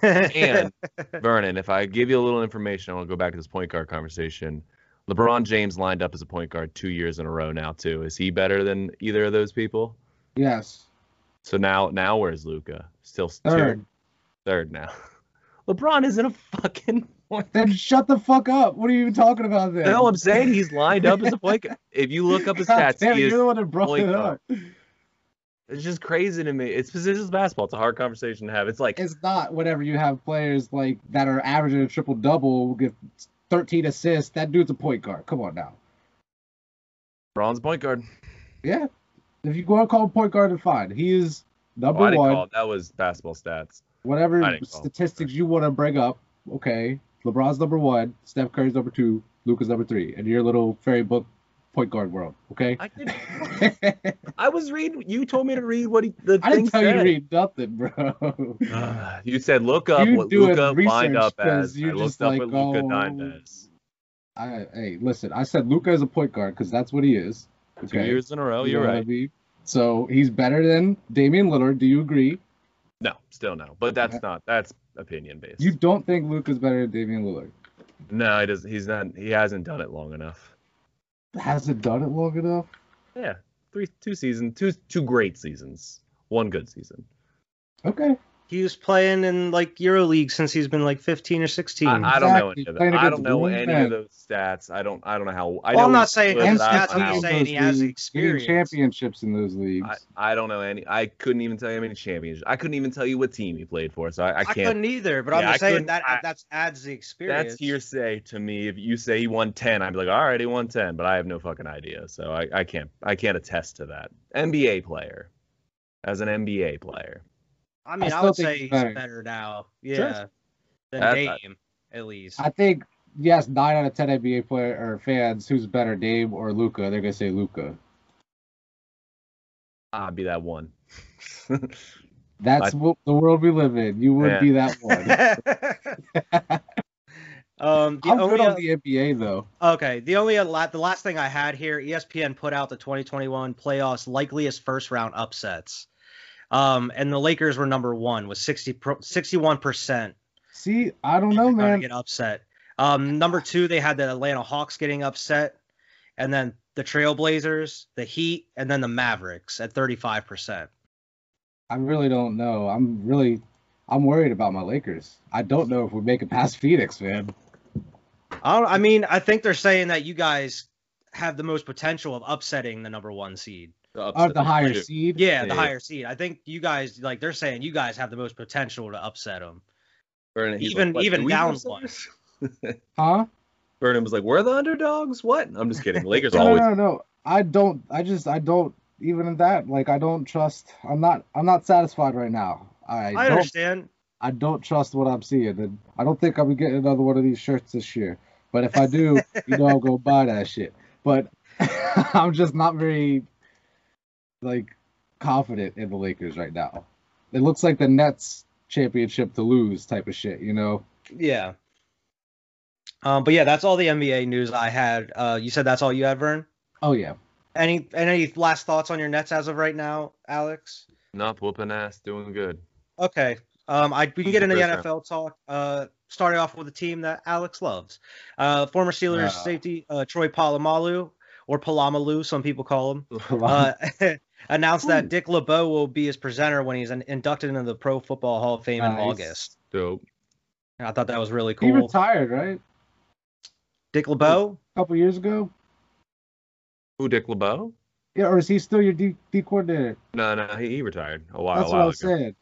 And Vernon, if I give you a little information, I'll go back to this point guard conversation. LeBron James lined up as a point guard two years in a row now too. Is he better than either of those people? Yes. So now, now where's Luka? Still two- Third. third now. LeBron isn't a fucking point. Then shut the fuck up. What are you even talking about then? No, I'm saying he's lined up as a point guard. If you look up his God stats, damn, he you're is, the one that brought it guard. up. it's just crazy to me. It's positions basketball. It's a hard conversation to have. It's like It's not whenever you have players like that are averaging a triple double, give 13 assists. That dude's a point guard. Come on now. LeBron's a point guard. Yeah. If you go and call him point guard, then fine. He is Oh, number didn't one. That was basketball stats. Whatever I didn't call it. statistics you want to bring up, okay. LeBron's number one, Steph Curry's number two, Luka's number three, and your little fairy book point guard world, okay? I didn't. I was reading. You told me to read what he, the I thing didn't tell you to read nothing, bro. Uh, you said look up You what doing Luka lined research up 'cause as. I you're looked just up like, what Luka oh, lined as. I, hey, listen, I said Luka is a point guard because that's what he is. Two years in a row. You You're know what I right. mean? So he's better than Damian Lillard. Do you agree? No, still no. But that's not. That's opinion based. You don't think Luka's better than Damian Lillard? No, he does. He's not. He hasn't done it long enough. Hasn't done it long enough. Yeah, three, two seasons, two, two great seasons, one good season. Okay. He was playing in like EuroLeague since he's been like 15 or 16. I, I don't know any of Playing that. I don't know any men. of those stats. I don't. I don't know how. I Well, know I'm not saying his I- stats, I'm just don't- saying he has the experience. championships in those leagues. I, I don't know any. I couldn't even tell you how many championships. I couldn't even tell you what team he played for. So I, I I, can't. couldn't either, but I'm just I saying that I- that adds the experience. That's hearsay to me. If you say he won ten, I'd be like, all right, he won ten, but I have no fucking idea. So I, I can't. I can't attest to that. NBA player, as an NBA player. I mean, I I, would say he's he's better. better, now. Yeah. Sure. Than That- Dame, at least. I think yes, nine out of ten NBA player or fans who's better, Dame or Luka, they're gonna say Luka. I'd be that one. That's I- what the world we live in. You would Yeah. be that one. um, the I'm only good on oth- the NBA though. okay, the only the last thing I had here, ESPN put out the 2021 playoffs likeliest first round upsets. Um, and the Lakers were number one with 60 61 percent See, I don't know, man. get upset. Um, number two, they had the Atlanta Hawks getting upset, and then the Trailblazers, the Heat, and then the Mavericks at 35 percent. I really don't know. I'm really, I'm worried about my Lakers. I don't know if we make it past Phoenix, man. I, don't, I mean, I think they're saying that you guys have the most potential of upsetting the number one seed. Of the higher seed. Yeah, the higher seed. I think you guys like they're saying you guys have the most potential to upset them. Vernon, Even- "What, even down have one. Huh? Vernon was like, "We're the underdogs." What? I'm just kidding. Lakers No, always. no, no, no. I don't. I just. I don't. Even in that, like, I don't trust. I'm not. I'm not satisfied right now. I, I don't. understand. I don't trust what I'm seeing, and I don't think I'll be getting another one of these shirts this year. But if I do, you know, I'll go buy that shit. But I'm just not very like confident in the Lakers right now. It looks like the Nets championship to lose type of shit, you know. Yeah. Um, but yeah, that's all the NBA news I had. Uh, you said that's all you had, Vern. Oh yeah. Any any last thoughts on your Nets as of right now, Alex? Not whooping ass, doing good. Okay. Um, I we can get into the first round. NFL talk. Uh, starting off with a team that Alex loves. Uh, former Steelers Ah. safety uh, Troy Polamalu or Palamalu, some people call him. announced that Dick LeBeau will be his presenter when he's in, inducted into the Pro Football Hall of Fame in August. Dope. I thought that was really cool. he cool. retired, right? Dick LeBeau? A couple years ago. Who, Dick LeBeau? Yeah, or is he still your D, D coordinator? No, no, he, he retired a while, That's a what I while was ago. saying.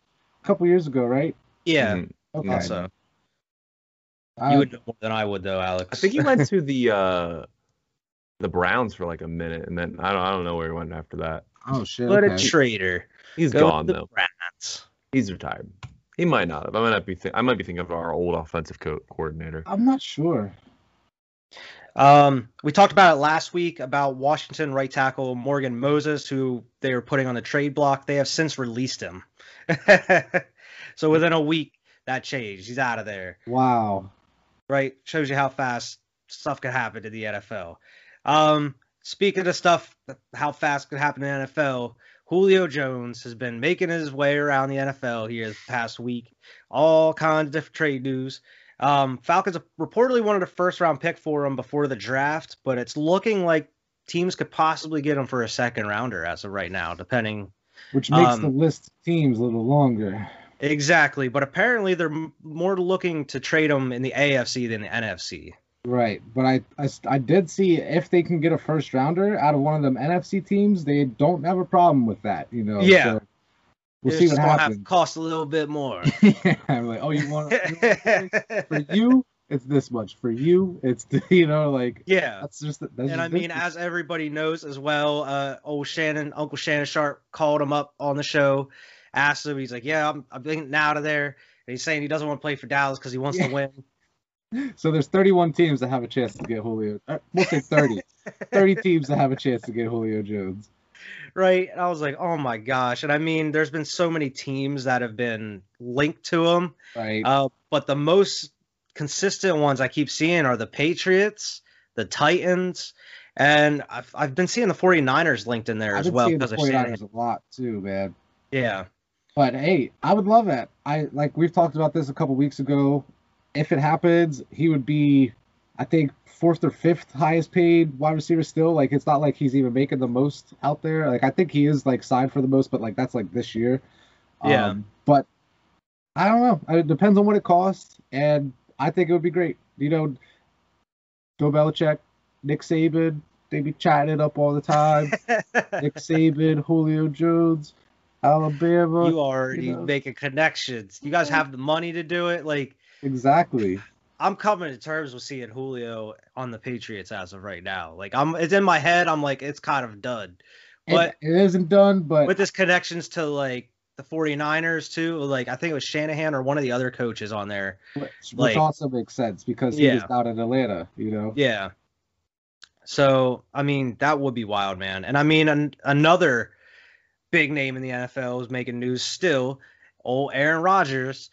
A couple years ago, right? Yeah, Mhm. Okay. Also. I- You would know more than I would, though, Alex. I think he went to the uh the Browns for like a minute, and then I don't I don't know where he went after that. Oh shit. What okay. a traitor. He's Go gone with the though. Browns. He's retired. He might not have. I might not be. Th- I might be thinking of our old offensive co- coordinator. I'm not sure. Um, we talked about it last week about Washington right tackle Morgan Moses, who they were putting on the trade block. They have since released him. so within a week, that changed. He's out of there. Wow. Right? Shows you how fast stuff could happen to the NFL. Um, speaking of stuff, how fast could happen in the NFL, Julio Jones has been making his way around the NFL here this past week. All kinds of different trade news. Um, Falcons reportedly wanted a first round pick for him before the draft, but it's looking like teams could possibly get him for a second rounder as of right now, depending. Which makes Um, the list of teams a little longer. Exactly, but apparently they're more looking to trade him in the AFC than the NFC. Right. But I, I, I did see if they can get a first rounder out of one of them NFC teams, they don't have a problem with that, you know. Yeah. So we'll It's see what gonna have to happens. cost a little bit more. I'm like, oh, you want, you want for you, it's this much. For you, it's you know like yeah. that's just that's And just I mean, as everybody knows as well, uh, old Shannon, Uncle Shannon Sharpe called him up on the show, asked him, he's like, "Yeah, I'm, I'm getting out of there." And he's saying he doesn't want to play for Dallas because he wants Yeah. to win. So there's 31 teams that have a chance to get Julio. Uh, we'll say 30. 30 teams that have a chance to get Julio Jones. right? And I was like, "Oh my gosh!" And I mean, there's been so many teams that have been linked to him, Right. uh, but the most consistent ones I keep seeing are the Patriots, the Titans, and I've I've been seeing the 49ers linked in there I've as been well seeing the because Shanahan. 49ers a lot too, man. Yeah. But hey, I would love that. I like we've talked about this a couple weeks ago. If it happens, he would be, I think, fourth or fifth highest paid wide receiver still. Like it's not like he's even making the most out there. Like I think he is like signed for the most, but like that's like this year. Yeah. Um, but I don't know. It depends on what it costs, and I think it would be great. You know, Bill Belichick, Nick Saban, they be chatting it up all the time. Nick Saban, Julio Jones, Alabama. You already you know. making connections. You guys have the money to do it. Like exactly. I'm coming to terms with seeing Julio on the Patriots as of right now. Like I'm, it's in my head. I'm like, it's kind of done. But it, it isn't done. But with this connections to like the 49ers too, like I think it was Shanahan or one of the other coaches on there. Which, like, also makes sense because he yeah. was out in Atlanta. You know. Yeah. So I mean, that would be wild, man. And I mean, an, another big name in the NFL is making news still. Old Aaron Rodgers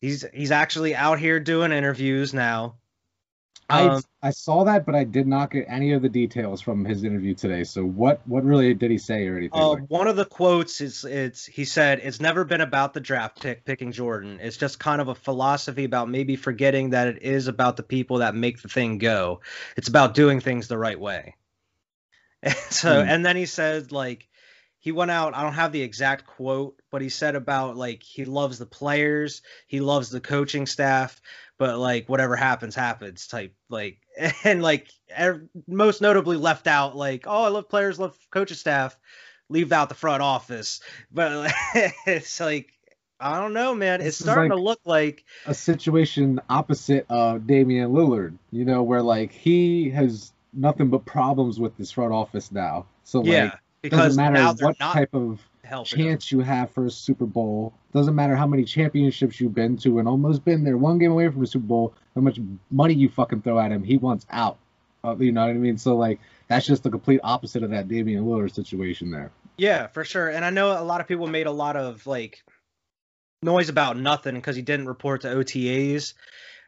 He's he's actually out here doing interviews now. Um, I I saw that, but I did not get any of the details from his interview today. So what what really did he say or anything? Uh, like one of the quotes is it's he said it's never been about the draft pick picking Jordan. It's just kind of a philosophy about maybe forgetting that it is about the people that make the thing go. It's about doing things the right way. so mm. and then he said like he went out i don't have the exact quote but he said about like he loves the players he loves the coaching staff but like whatever happens happens type like and like er, most notably left out like oh i love players love coaching staff leave out the front office but it's like I don't know, man. It's starting like to look like a situation opposite of Damian Lillard, you know, where like he has nothing but problems with this front office now. So yeah. like because doesn't matter what type of chance you have for a Super Bowl. Doesn't matter how many championships you've been to and almost been there, one game away from a Super Bowl. How much money you fucking throw at him, he wants out. Uh, you know what I mean? So like that's just the complete opposite of that Damian Lillard situation there. Yeah, for sure. And I know a lot of people made a lot of like noise about nothing because he didn't report to OTAs.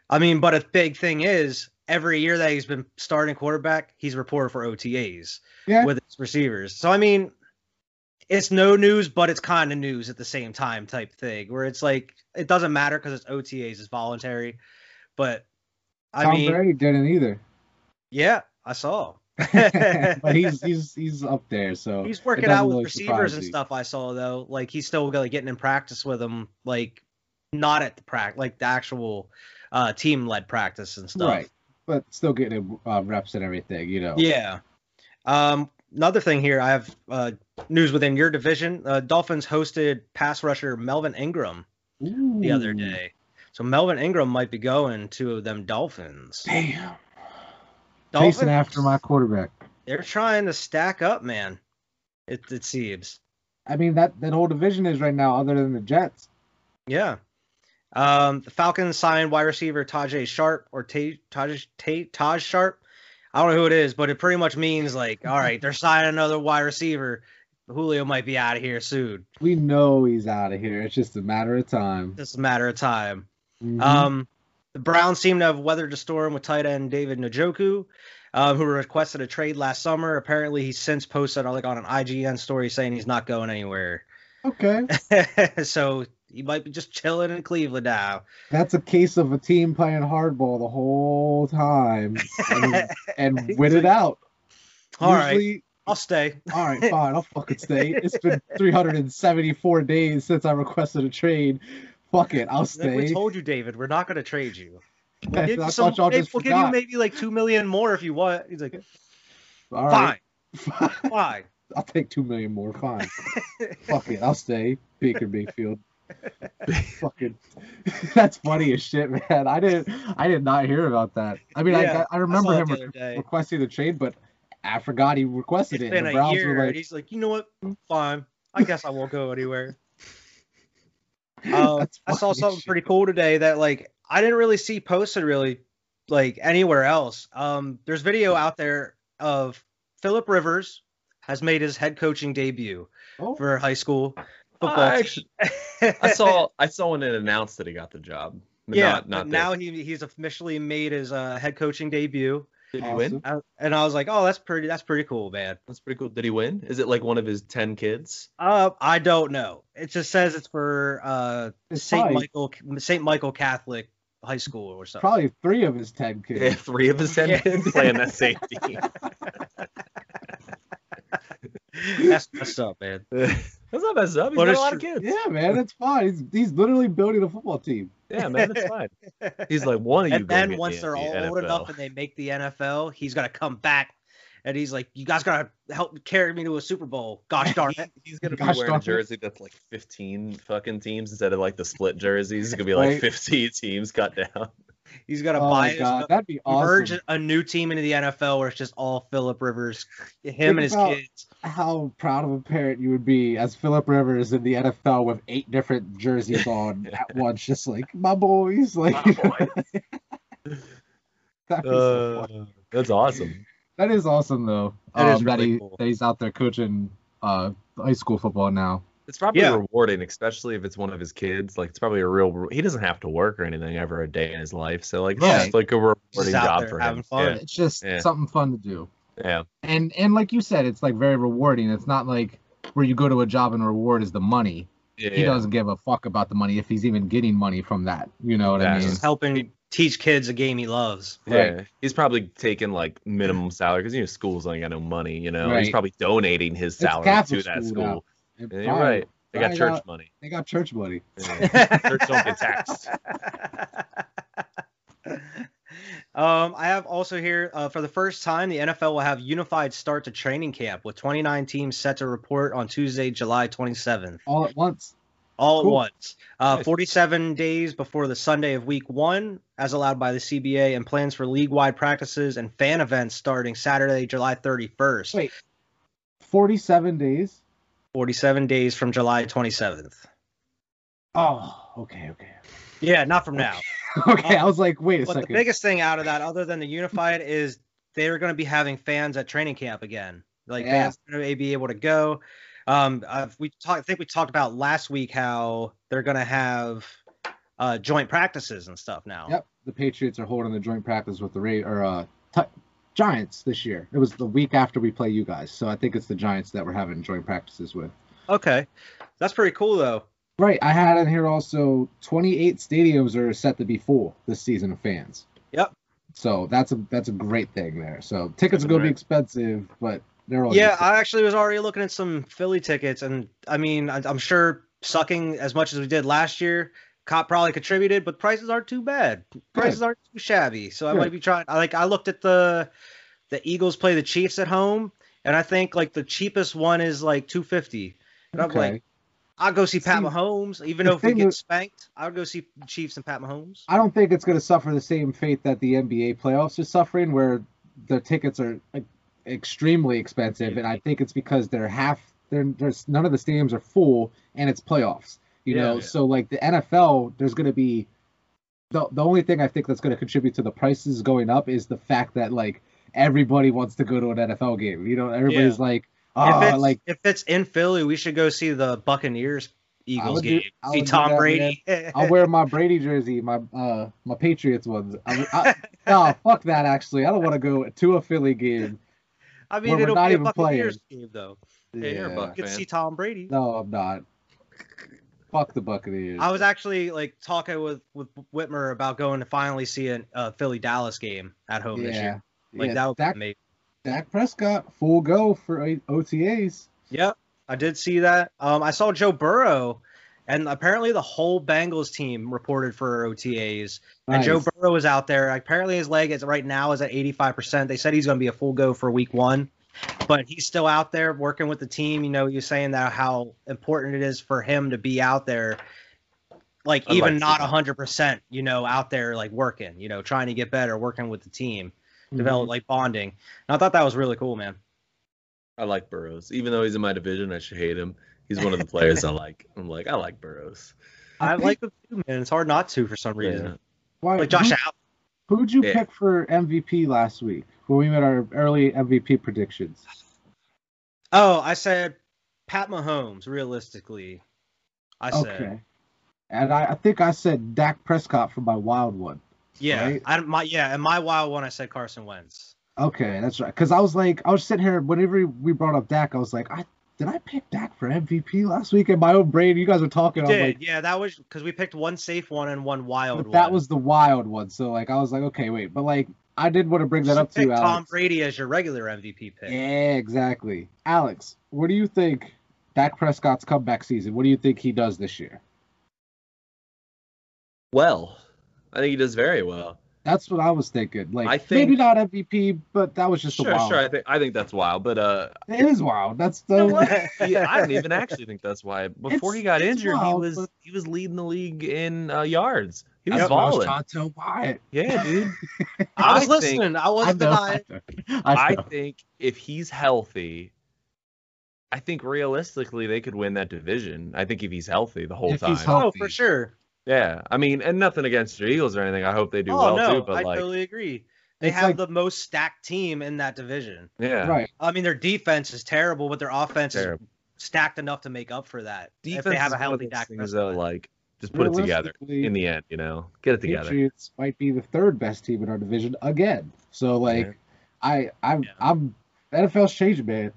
I mean, but a big thing is every year that he's been starting quarterback, he's reported for OTAs yeah. with his receivers. So I mean, it's no news, but it's kind of news at the same time, type thing. Where it's like it doesn't matter because it's OTAs, it's voluntary. But I Tom mean, Brady didn't either. Yeah, I saw. but he's he's he's up there, so he's working out with receivers and stuff. I saw though, like he's still like, getting in practice with them, like not at the practice, like the actual uh, team led practice and stuff. Right but still getting uh, reps and everything, you know. Yeah. Um, another thing here, I have uh, news within your division. Uh, Dolphins hosted pass rusher Melvin Ingram Ooh. the other day. So Melvin Ingram might be going to them Dolphins. Damn. Dolphins, Chasing after my quarterback. They're trying to stack up, man. It, it seems. I mean that that whole division is right now, other than the Jets. Yeah. Um, the Falcons signed wide receiver Tajae Sharpe or Taj, Taj, Taj Sharpe. I don't know who it is, but it pretty much means like, all right, they're signing another wide receiver. Julio might be out of here soon. We know he's out of here. It's just a matter of time. Just a matter of time. Mm-hmm. Um, the Browns seem to have weathered the storm with tight end David Njoku, um, who requested a trade last summer. Apparently, he's since posted like on an IGN story saying he's not going anywhere. Okay. so he might be just chilling in Cleveland now. That's a case of a team playing hardball the whole time and, and win it out. All Usually, right. I'll stay. all right, fine. I'll fucking stay. It's been 374 days since I requested a trade. Fuck it, I'll stay. We told you, David, we're not going to trade you. We'll, give you, some, we'll give you maybe like two million more if you want. He's like, all right. fine, fine. I'll take two million more. Fine. Fuck it, I'll stay. Baker Mayfield. Fucking that's funny as shit man. I didn't i did not hear about that. I mean yeah, I, I remember I him re- requesting the trade but i forgot he requested it's it been a year, like, he's like you know what? Fine. I guess i won't go anywhere. Um, i saw something shit. pretty cool today that like i didn't really see posted really like anywhere else. Um there's video out there of philip rivers has made his head coaching debut oh. for high school football. I, actually, I saw I saw when it announced that he got the job. Yeah, not, not now he he's officially made his uh, head coaching debut. Did he win? I, and I was like, oh, that's pretty that's pretty cool, man. That's pretty cool. Did he win? Is it like one of his ten kids? Uh, I don't know. It just says it's for uh Saint Michael Saint Michael Catholic High School or something. Probably three of his ten kids. Yeah, three of his ten yeah. kids playing that safety. that's messed up, man. That's not messed up. He's But got a it's lot of kids. Yeah, man, it's fine. He's he's literally building a football team. Yeah, man, that's fine. He's like one of you. and then get once me they're in all the old enough and they make the NFL, he's gonna come back, and he's like, "You guys gotta help carry me to a Super Bowl." Gosh darn it! He's gonna be Gosh wearing a jersey that's like 15 fucking teams instead of like the split jerseys. It's gonna be like Right. 15 teams cut down. He's gonna Oh buy his, god, that'd be awesome. merge a new team into the NFL where it's just all Philip Rivers, him Think and his about- kids. How proud of a parent you would be as Philip Rivers in the NFL with eight different jerseys on at once, just like my boys, like. My boys. That'd be so. Uh, that's awesome. That is awesome though. That is um, that really he cool. that he's out there coaching uh high school football now. It's probably Yeah. rewarding, especially if it's one of his kids. Like it's probably a real. He doesn't have to work or anything ever a day in his life, so like it's just like a rewarding Just job for him. fun. It's just Yeah. something fun to do. Yeah, yeah. And and like you said, it's like very rewarding. It's not like where you go to a job and reward is the money. yeah. He doesn't give a fuck about the money if he's even getting money from that. You know what I mean? Just helping teach kids a game he loves. Yeah, he's probably taking like minimum salary because you know schools ain't got no money. You know, he's probably donating his salary to that school school. And Yeah, you're fine. right. They got Fine, church money. They got church money. Yeah. Church don't get taxed. um, I have also here uh, for the first time, the NFL will have unified start to training camp with 29 teams set to report on Tuesday, July 27th, All at once. all Cool. at once. Uh, Nice. 47 days before the Sunday of Week One, as allowed by the CBA, and plans for league-wide practices and fan events starting Saturday, July 31st. Wait. Forty-seven days. 47 days from July 27th. Oh, okay, okay. Yeah, not from now. Okay, I was like, wait a But the biggest thing out of that, other than the unified, is they're going to be having fans at training camp again. Like Yeah. fans are going to be able to go. Um, I've, we talked. I think we talked about last week how they're going to have uh, joint practices and stuff now. Yep, the Patriots are holding the joint practice with the Ra- or uh, Ti- Giants this year. It was the week after we play you guys, so I think it's the Giants that we're having joint practices with. Okay, that's pretty cool though. Right, I had in here also 28 stadiums are set to be full this season of fans. Yep. So that's a that's a great thing there. So tickets are gonna be expensive, but they're all Yeah, I actually was already looking at some Philly tickets, and I mean, I, I'm sure sucking as much as we did last year, cop probably contributed, but prices aren't too bad. Prices aren't too shabby, so I might be trying. I Like I looked at the the Eagles play the Chiefs at home, and I think like the cheapest one is like 250. And I'm like, I'll go see Pat See, Mahomes, even though if we get spanked, I'll go see Chiefs and Pat Mahomes. I don't think it's going to suffer the same fate that the NBA playoffs are suffering, where the tickets are like, extremely expensive, and I think it's because they're half. They're, there's none of the stadiums are full, and it's playoffs. You Yeah, know, yeah. so like the NFL, there's going to be the the only thing I think that's going to contribute to the prices going up is the fact that like everybody wants to go to an NFL game. You know, everybody's like, if oh, it's like if it's in Philly, we should go see the Buccaneers Eagles do- game. I see Tom that, Brady. I'll wear my Brady jersey, my uh my Patriots ones. I, I, no, fuck that. Actually, I don't want to go to a Philly game. I mean, it'll not be a even Buccaneers game though. Yeah. Buck You can see Tom Brady. No, I'm not. Fuck the Buccaneers. I was actually like talking with with Whitmer about going to finally see a uh, Philly Dallas game at home this year. Like yeah. that would be Dak, amazing. Dak Prescott full go for OTAs. Yep, I did see that. Um, I saw Joe Burrow, and apparently the whole Bengals team reported for OTAs. And Joe Burrow is out there. Apparently his leg is right now is at 85%. They said he's going to be a full go for week one, but he's still out there working with the team. You know, you're saying that how important it is for him to be out there, like I'd even like not 100%, you know, out there like working, you know, trying to get better, working with the team, mm-hmm. develop like bonding. And I thought that was really cool, man. I like Burrows, even though he's in my division. I should hate him. He's one of the players I like. I'm like, I like Burrows. I, I like him too, man. It's hard not to for some reason. Yeah. Why, Like Josh who, Allen. Who'd you Yeah. pick for MVP last week when we made our early MVP predictions? Oh, I said Pat Mahomes. Realistically, I said Okay. And I, I think I said Dak Prescott for my wild one. yeah. right? I my yeah, and my wild one I said Carson Wentz. Okay, that's right. Because I was like, I was sitting here whenever we brought up Dak, I was like, I did I pick Dak for MVP last week in my own brain? You guys were talking. I was Did like, yeah, that was because we picked one safe one and one wild but one. that was the wild one. So like, I was like, okay, wait, but like, I did want to bring that You up to picked you, Tom Alex. Brady as your regular MVP pick. Yeah, exactly. Alex, what do you think Dak Prescott's comeback season. What do you think he does this year? Well, I think he does very well. That's what I was thinking. Like I think- maybe not MVP, but that was just Sure, a wild. sure. I think I think that's wild, but uh, It is wild. That's the You know yeah, I don't even actually think that's why. Before he got injured, wild, he was but- he was leading the league in uh, yards. He was That's I was balling. trying to tell Wyatt. Yeah, dude. I was I think- listening. I I wasn't know. denying. I I think if he's healthy, I think realistically they could win that division. I think if he's healthy the whole If time. he's healthy. Oh, for sure. Yeah, I mean, and nothing against your Eagles or anything. I hope they do oh well no, too. But like I like, totally agree. They have like- the most stacked team in that division. yeah, Right. I mean, their defense is terrible, but their offense Terrible. is stacked enough to make up for that. Defense if they have is a one of healthy those Dak things Prescott. like just put it together in the end. You know, get it together. The Patriots might be the third best team in our division again. So like, Yeah. I I'm Yeah. I'm NFL's changing, man.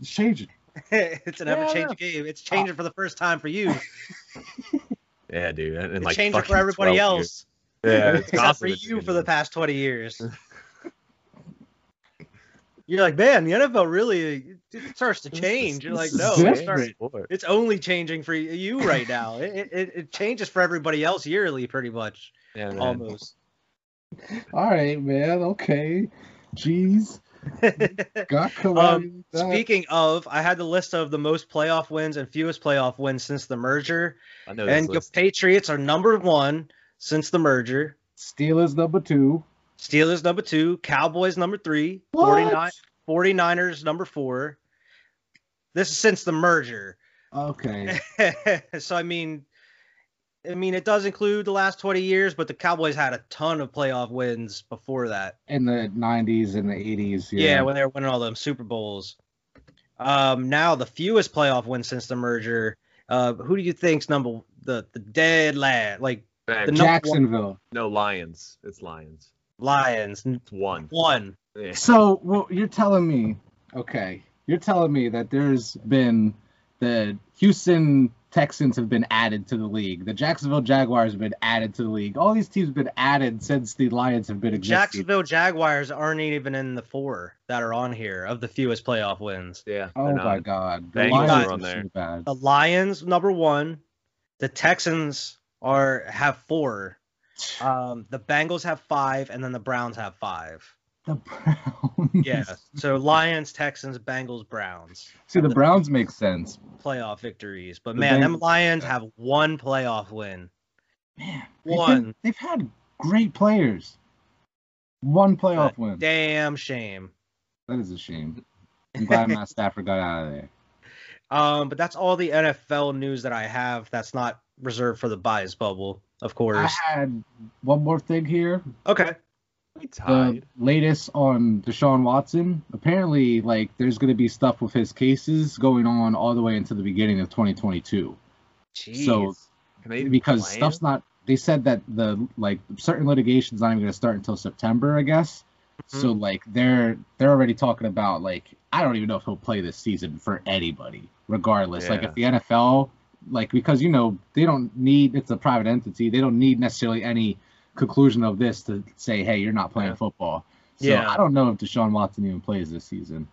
It's changing. it's an Yeah, ever-changing game. It's changing for the first time for you. Yeah, dude. And, and It's like changing for everybody 12 years. else. Yeah, it's Except for you for the past 20 years. You're like, man, the NFL really it starts to change. You're like, no, is it's, different. starting, Sport. it's only changing for you right now. It, it, it changes for everybody else yearly, pretty much, Yeah, man. almost. All right, man. Okay. Jeez. Got come Um, Speaking of, I had the list of the most playoff wins and fewest playoff wins since the merger, I know and the. Patriots are number one since the merger. Steelers number two. Steelers number two, Cowboys number three, What? 49, 49ers number four. This is since the merger. Okay. so I mean, I mean it does include the last 20 years, but the Cowboys had a ton of playoff wins before that. In the 90s and the 80s. Yeah, Yeah. when they were winning all them Super Bowls. Um, now the fewest playoff wins since the merger. Uh, who do you think's number the the dead lad like the number one Jacksonville. no Lions. It's Lions. Lions It's one. one? Yeah. So well, you're telling me, okay, you're telling me that there's been the Houston Texans have been added to the league, the Jacksonville Jaguars have been added to the league. All these teams have been added since the Lions have been existing. Jacksonville Jaguars aren't even in the four that are on here of the fewest playoff wins. Yeah. Oh they're my not. God, the Bengals Lions are are on there. so bad. The Lions number one, the Texans are have four, um, the Bengals have five, and then the Browns have five. The Browns. Yeah, so Lions, Texans, Bengals, Browns See, the Browns make sense. playoff victories, but The man, them Lions have one playoff win. Man, One. been- they've had great players. One playoff win. Damn shame. That is a shame. I'm glad Matt Stafford got out of there. Um, but that's all the NFL news that I have. That's not reserved for the bias bubble, of course. I had one more thing here. Okay. The latest on Deshaun Watson. Apparently, like there's going to be stuff with his cases going on all the way into the beginning of 2022. Jeez. So Can they even because stuff's not. They said that the like certain litigation's not even going to start until September, I guess. So hmm. like they're they're already talking about like I don't even know if he'll play this season for anybody, regardless. Like if the NFL like because you know they don't need it's a private entity, they don't need necessarily any conclusion of this to say, hey, you're not playing football. So Yeah. I don't know if Deshaun Watson even plays this season.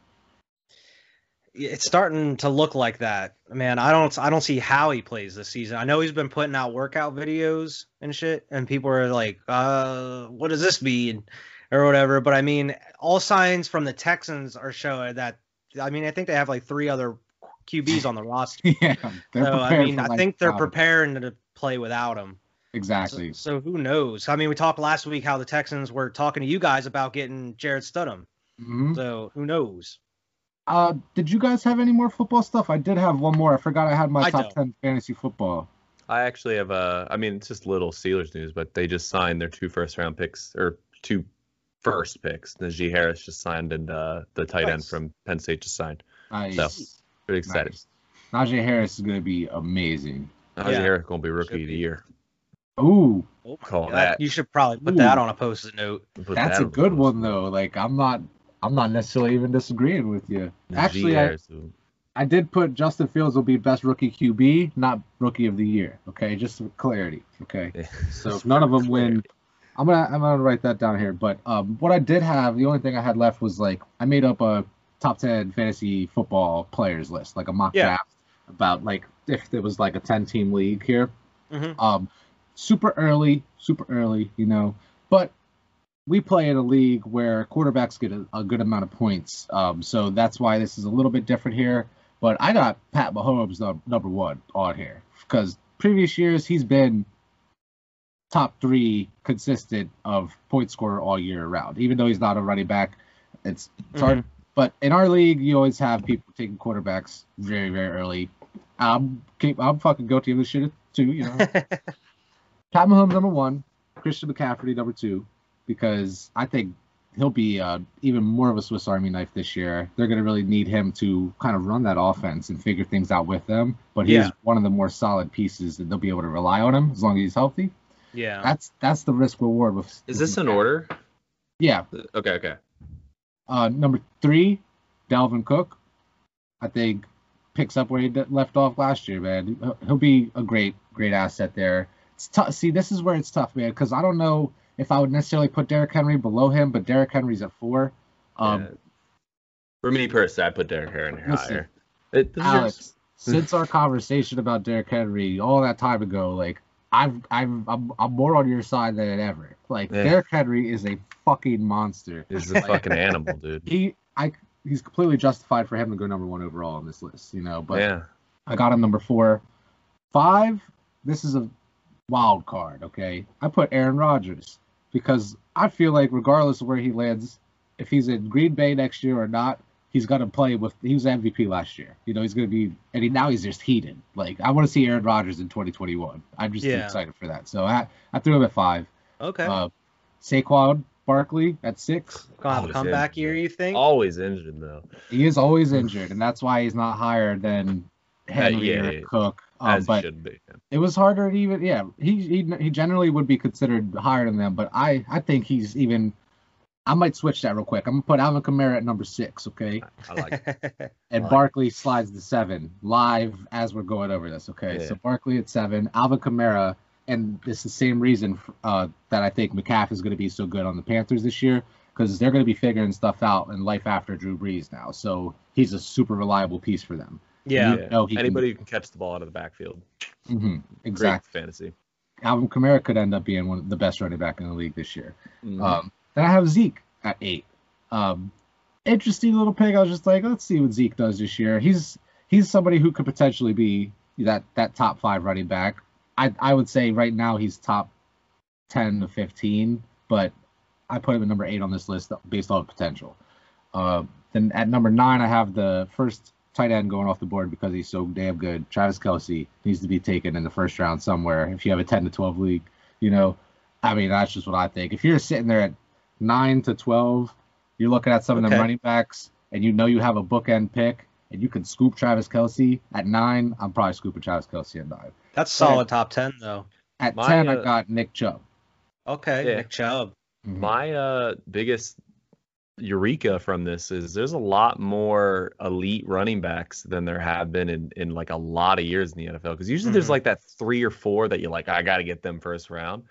it's starting to look like that. Man, I don't I don't see how he plays this season. I know he's been putting out workout videos and shit, and people are like, uh, what does this mean? Or whatever. But I mean, all signs from the Texans are showing that I mean, I think they have like three other QBs on the roster. yeah, so I mean, I like, think they're um, preparing to play without him. So, exactly. so who knows? I mean, we talked last week how the Texans were talking to you guys about getting Jarrett Stidham. Mhm. So who knows? Uh, did you guys have any more football stuff? I did have one more. I forgot I had my I top don't. ten fantasy football. I actually have a. I mean it's just little Steelers news, but they just signed their two first round picks or two first picks. Najee Harris just signed and uh the tight end from Penn State just signed. Nice. So, Pretty excited. Nice. Najee Harris is going to be amazing. Najee Yeah. Harris gonna be rookie Should of the be. year. Ooh, Oh, Call that- that. You should probably put Ooh. that on a post-it note. Put that's that a good one though. Like I'm not, I'm not necessarily even disagreeing with you. Najee Actually, I, Harris. I did put Justin Fields will be best rookie QB, not rookie of the year. Okay, just for clarity. Okay, so if none of them win, I'm gonna I'm gonna write that down here. But um, what I did have, the only thing I had left was like I made up a top ten fantasy football players list, like a mock Yeah. draft. about like if there was like a 10 team league here. Mhm. Um, super early, super early, you know, but we play in a league where quarterbacks get a, a good amount of points. Um, so that's why this is a little bit different here. But I got Pat Mahomes num- number one on here because previous years he's been top three consistent of point scorer all year around. Even though he's not a running back, it's, it's hard. But in our league, you always have people taking quarterbacks very, very early. I'm keep, I'm fucking guilty of this shit too. You know, Pat Mahomes number one, Christian McCaffrey number two, because I think he'll be uh, even more of a Swiss Army knife this year. They're going to really need him to kind of run that offense and figure things out with them. But he's Yeah. one of the more solid pieces that they'll be able to rely on him as long as he's healthy. yeah. That's that's the risk reward with. Is with this in McCaffrey. order? Yeah. Okay, okay. Uh, number three, Dalvin Cook. I think picks up where he left off last year, man. He'll- He'll be a great, great asset there. It's tough. See, this is where it's tough, man, because I don't know if I would necessarily put Derrick Henry below him, but Derrick Henry's at four. Um, Yeah. For me personally, I put Derrick Henry higher. It, Alex, since our conversation about Derrick Henry all that time ago, like I've, I've, I'm, I'm more on your side than ever. Like Yeah. Derrick Henry is a fucking monster. He's a fucking animal, dude. He, I, he's completely justified for him to go number one overall on this list, you know. But yeah. I got him number four. Five, this is a wild card, okay? I put Aaron Rodgers because I feel like regardless of where he lands, if he's in Green Bay next year or not, he's gonna play with he was MVP last year. You know, he's gonna be and he, now he's just heated. Like I want to see Aaron Rodgers in 2021. I'm just Yeah. excited for that. So I, I threw him at five. okay. Uh, Saquon Barkley at six. Gonna have a comeback injured, year, you think? Always injured though. He is always injured, and that's why he's not higher than Henry yeah, or yeah. Cook. Um, As he but should be. it was harder to even yeah he, he he generally would be considered higher than them but i i think he's even i might switch that real quick i'm gonna put alvin kamara at number six okay I like it. and barkley slides to seven live as we're going over this okay Yeah. so barkley at seven alvin kamara and it's the same reason uh, that i think mccaff is going to be so good on the panthers this year because they're going to be figuring stuff out in life after drew brees now so he's a super reliable piece for them yeah. You know he can- Anybody who can catch the ball out of the backfield. Mhm, exactly Great fantasy. alvin kamara could end up being one of the best running back in the league this year Mhm. Um, then I have Zeke at eight. Um, interesting little pick. I was just like, let's see what Zeke does this year. He's he's somebody who could potentially be that that top five running back. I I would say right now he's top ten to fifteen, but I put him at number eight on this list based on potential. Uh, then at number nine, I have the first tight end going off the board because he's so damn good. Travis Kelce needs to be taken in the first round somewhere. If you have a ten to twelve league, you know, I mean that's just what I think. If you're sitting there at nine to twelve, you're looking at some of Okay. them running backs, and you know you have a bookend pick, and you can scoop Travis Kelce at nine. I'm probably scooping Travis Kelce at nine. That's solid top ten though. At My, ten, I uh, got Nick Chubb. Okay, Yeah. Nick Chubb. Mhm. My uh biggest eureka from this is there's a lot more elite running backs than there have been in, in like a lot of years in the NFL. Because usually there's Mhm. like that three or four that you're like, I got to get them first round.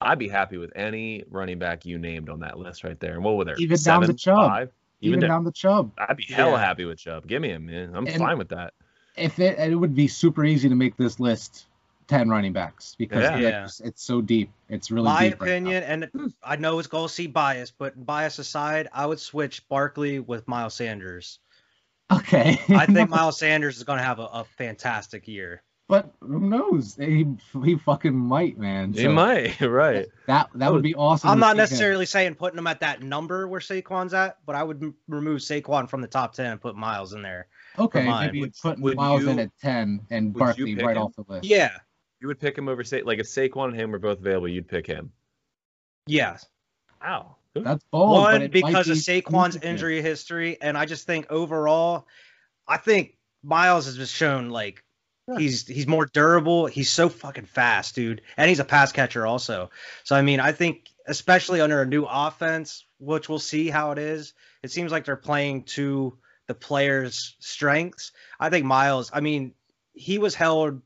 I'd be happy with any running back you named on that list right there. And what were there? Even down to Seven, Chubb. Five? Even down- down the Chubb. I'd be hella Yeah. happy with Chubb. Give me him, man. I'm And- fine with that. If it, it would be super easy to make this list ten running backs because Yeah. Yeah. it's, it's so deep. It's really My deep right opinion, and I know it's going to see bias, but bias aside, I would switch Barkley with Miles Sanders. Okay. I think Miles Sanders is going to have a, a fantastic year. but who knows? He he fucking might, man. You So might, right? That that would be awesome. I'm not see him. necessarily saying putting him at that number where Saquon's at, but I would m- remove Saquon from the top 10 and put Miles in there. Okay, mine. maybe put would Miles in at ten and would Barkley right him? off the list. Yeah. You would pick him over, say, like if Saquon and him were both available, you'd pick him. Yes. Wow. That's bold. One, it might because of be Saquon's significant. injury history. And I just think overall, I think Miles has just shown like Yeah. he's he's more durable. He's so fucking fast, dude. And he's a pass catcher also. So I mean, I think especially under a new offense, which we'll see how it is, it seems like they're playing to the players' strengths. I think Miles, I mean, he was held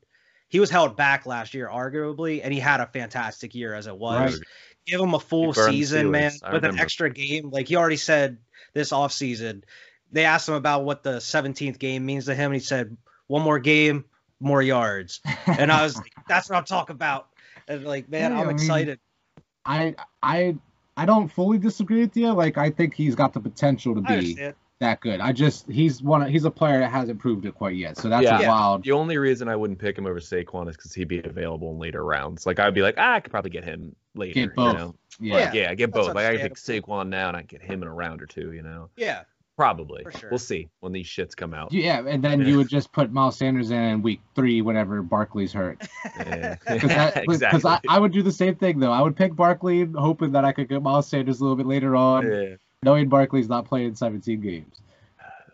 he was held back last year, arguably, and he had a fantastic year as it was. Right. Give him a full season, man, I with an extra game. Like he already said this offseason, they asked him about what the 17th game means to him, and he said, one more game, more yards. And I was like, that's what I'm talking about. And like, man, Yeah, I'm I mean, excited. I I I don't fully disagree with you. Like I think he's got the potential to I be understand. That good. I just he's one. He's a player that hasn't proved it quite yet. So that's Yeah. Yeah. wild. The only reason I wouldn't pick him over Saquon is because he'd be available in later rounds. Like I'd be like, ah, I could probably get him later. Get You both. know? Yeah. Like, yeah, I get That's both. Like I could pick Saquon now and I get him in a round or two. You know, Yeah. probably. For sure. We'll see when these shits come out. Yeah, and then Yeah. you would just put Miles Sanders in in week three whenever Barkley's hurt. Yeah. Because exactly. I, I would do the same thing though. I would pick Barkley, hoping that I could get Miles Sanders a little bit later on, Yeah. Knowing Barkley's not playing 17 games.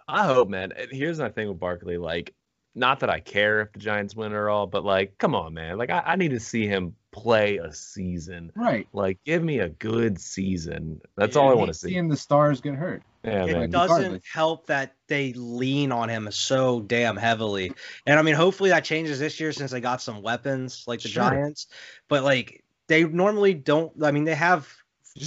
I hope, man. And Here's my thing with Barkley. Like, not that I care if the Giants win or all, but like, come on, man. Like, I, I need to see him play a season. Right. Like, give me a good season. That's Yeah, all I want to see. Seeing the stars get hurt. Yeah, it man. doesn't regardless. help that they lean on him so damn heavily. And I mean, hopefully that changes this year since they got some weapons like the Sure. Giants. But like they normally don't. I mean, they have Just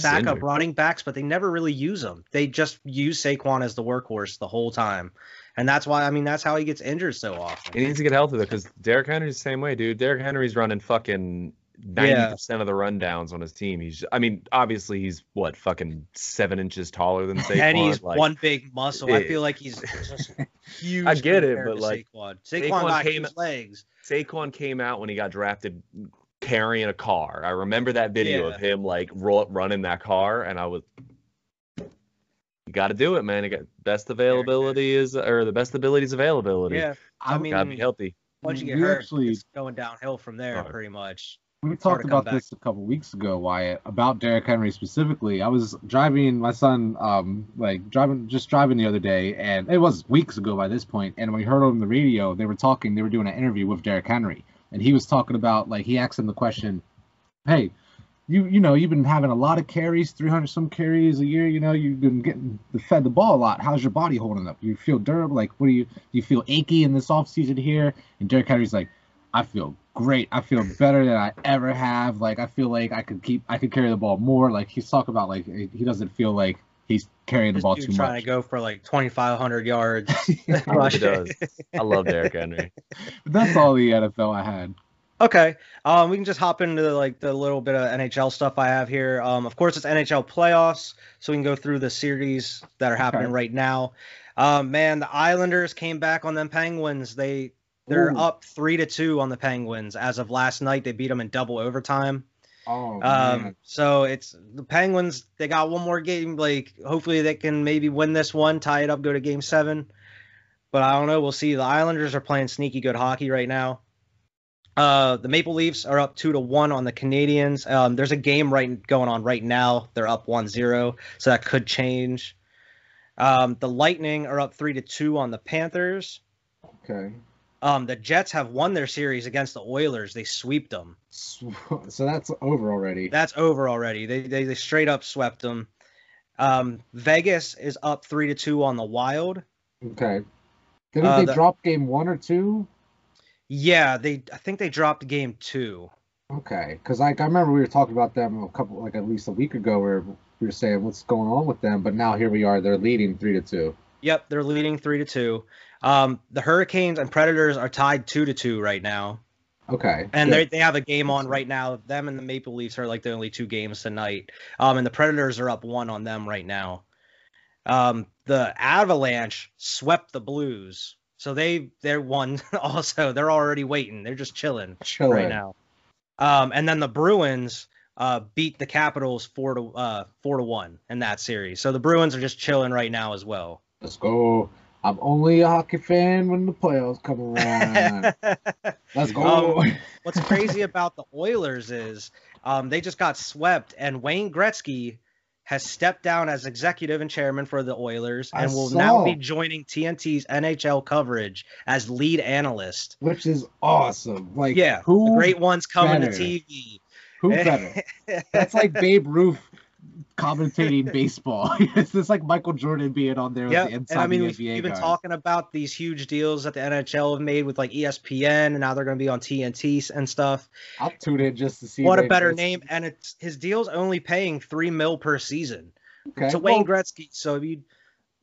backup injured. running backs, but they never really use them. They just use Saquon as the workhorse the whole time, and that's why. I mean, that's how he gets injured so often. He needs to get healthy though, because Derrick Henry's the same way, dude. Derrick Henry's running fucking ninety Yeah. percent of the rundowns on his team. He's, I mean, obviously he's what fucking seven inches taller than Saquon. and he's like, one big muscle. I feel like he's just huge. I get it, but, like, Saquon, Saquon, Saquon got came- legs. Saquon came out when he got drafted carrying a car. I remember that video Yeah. of him like ro- running that car, and I was, you got to do it, man. You got best availability is or the best ability is availability. Yeah, I I'm- mean, gotta be healthy. once you get we hurt, actually- it's going downhill from there, Alright. pretty much. We hard talked about this a couple weeks ago, Wyatt, about Derrick Henry specifically. I was driving my son, um, like driving, just driving the other day, and it was weeks ago by this point. And we heard on the radio, they were talking, they were doing an interview with Derrick Henry, and he was talking about, like, he asked him the question, "Hey, you, you know, you've been having a lot of carries, 300 some carries a year. You know, you've been getting fed the ball a lot. How's your body holding up? You feel durable? Like, what do you, do you feel achy in this offseason here?" And Derrick Henry's like, I feel great. I feel better than I ever have. Like I feel like I could keep I could carry the ball more. Like he's talking about like he doesn't feel like he's carrying the ball dude too trying much. Trying to go for like 2,500 yards. He does. I love Derrick Henry. That's all the NFL I had. Okay. Um, we can just hop into like the little bit of NHL stuff I have here. Um, of course, it's NHL playoffs, so we can go through the series that are happening Okay. right now. Um, man, the Islanders came back on them Penguins. They they're Ooh. up three to two on the Penguins as of last night. They beat them in double overtime. Oh Um, so it's the Penguins. They got one more game. Like hopefully they can maybe win this one, tie it up, go to game seven. But I don't know. We'll see. The Islanders are playing sneaky good hockey right now. Uh, the Maple Leafs are up two to one on the Canadiens. Um, there's a game right going on right now. They're up 1-0, so that could change. Um, the Lightning are up three to two on the Panthers. okay. Um, the Jets have won their series against the Oilers. They swept them. So, that's over already. That's over already. They they, they straight up swept them. Um, Vegas is up three to two on the Wild. Okay. Didn't Uh, they the- drop game one or two? Yeah, they I think they dropped game two. Okay, because like I remember we were talking about them a couple, like at least a week ago, where we were saying what's going on with them, but now here we are, they're leading three to two. Yep, they're leading three to two. Um, the Hurricanes and Predators are tied two to two right now, Okay. and they they have a game on right now. Them and the Maple Leafs are like the only two games tonight. Um, and the Predators are up one on them right now. Um, the Avalanche swept the Blues, so they they're one also. They're already waiting. They're just chilling. Chilling. right now. Um, and then the Bruins uh, beat the Capitals four to uh, four to one in that series. So the Bruins are just chilling right now as well. Let's go. I'm only a hockey fan when the playoffs come around. Let's go. Um, What's crazy about the Oilers is um, they just got swept, and Wayne Gretzky has stepped down as executive and chairman for the Oilers, I and will now be joining TNT's NHL coverage as lead analyst. Which is awesome. Like Yeah, who the great ones coming better? to TV. who better? That's like Babe Ruth commentating baseball. it's just like Michael Jordan being on there Yeah, with the and I mean, we've, we've been guys. talking about these huge deals that the NHL have made with like ESPN, and now they're going to be on TNT and stuff. I'll tune in just to see What a better name! And it's his deal's only paying three mil per season Okay. to Wayne well, Gretzky. So if you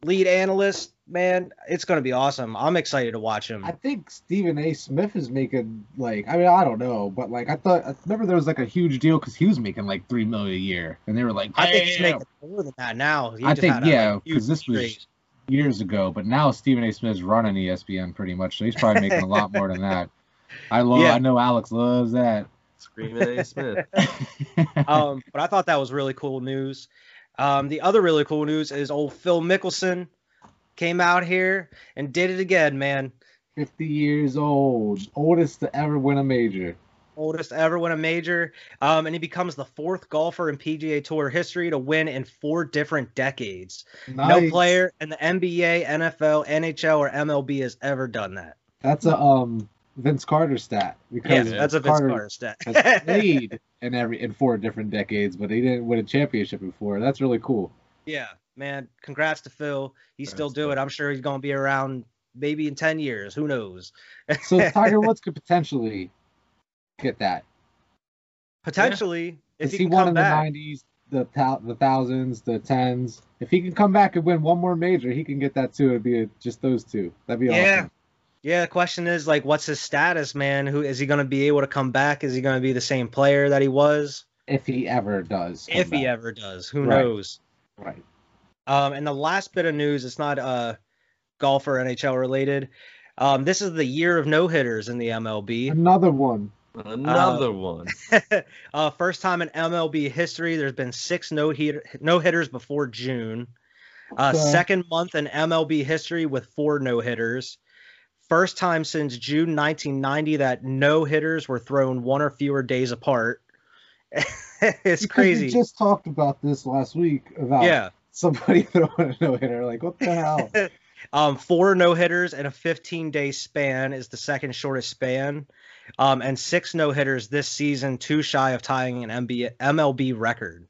lead analyst, man, it's gonna be awesome. I'm excited to watch him. I think Stephen A. Smith is making like I mean I don't know, but like I thought I remember there was like a huge deal because he was making like three million a year, and they were like, I think he's making more than that now. He I just think had a, yeah, because huge this was raise. years ago, but now Stephen A. Smith's running ESPN pretty much, so he's probably making a lot more than that. I love. Yeah. I know Alex loves that. Screaming A. Smith. um, but I thought that was really cool news. Um, the other really cool news is old Phil Mickelson came out here and did it again, man. 50 years old, oldest to ever win a major. Oldest to ever win a major. Um, and he becomes the fourth golfer in PGA Tour history to win in four different decades. No player in the NBA, NFL, NHL, or MLB has ever done that. That's a um Vince Carter stat Yeah, because that's a Vince Carter Carter stat. has played in every in four different decades, but he didn't win a championship before. That's really cool. yeah, man. Congrats to Phil. He's still doing it. I'm sure he's gonna be around maybe in ten years. Who knows? So Tiger Woods could potentially get that. Potentially, if If he he can won in back. the 90s, the the thousands, the tens. If he can come back and win one more major, he can get that too. It'd be just those two. That'd be Yeah. awesome. Yeah, Yeah. the question is like, what's his status, man? Who is he going to be able to come back? Is he going to be the same player that he was? If he ever does. if he ever does, who Right. knows? Right. Um, and the last bit of news, it's not uh golf or NHL related. Um, this is the year of no hitters in the MLB. Another one. Another one. uh, first time in MLB history, there's been six no hitter no hitters before June. Uh, Okay. Second month in MLB history with four no hitters. First time since June 1990 that no hitters were thrown one or fewer days apart. it's Because crazy. We just talked about this last week about yeah. Somebody throwing a no hitter. Like, what the hell? Um, four no hitters in a 15 day span is the second shortest span. Um, and six no hitters this season, too shy of tying an MB, MLB record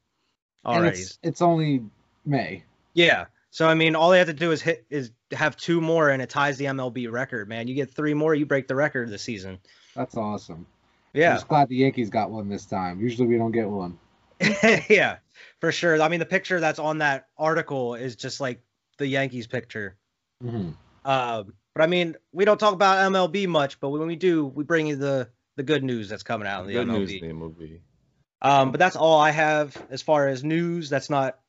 and already. it's, it's only May. Yeah. So I mean, all they have to do is hit is have two more, and it ties the MLB record. Man, you get three more, you break the record this season. That's awesome. I'm Yeah, just glad the Yankees got one this time. Usually we don't get one. yeah, for sure. I mean, the picture that's on that article is just like the Yankees picture. Mm-hmm. Um, but I mean, we don't talk about MLB much, but when we do, we bring you the the good news that's coming out in the Good MLB. news the MLB. Um, but that's all I have as far as news that's not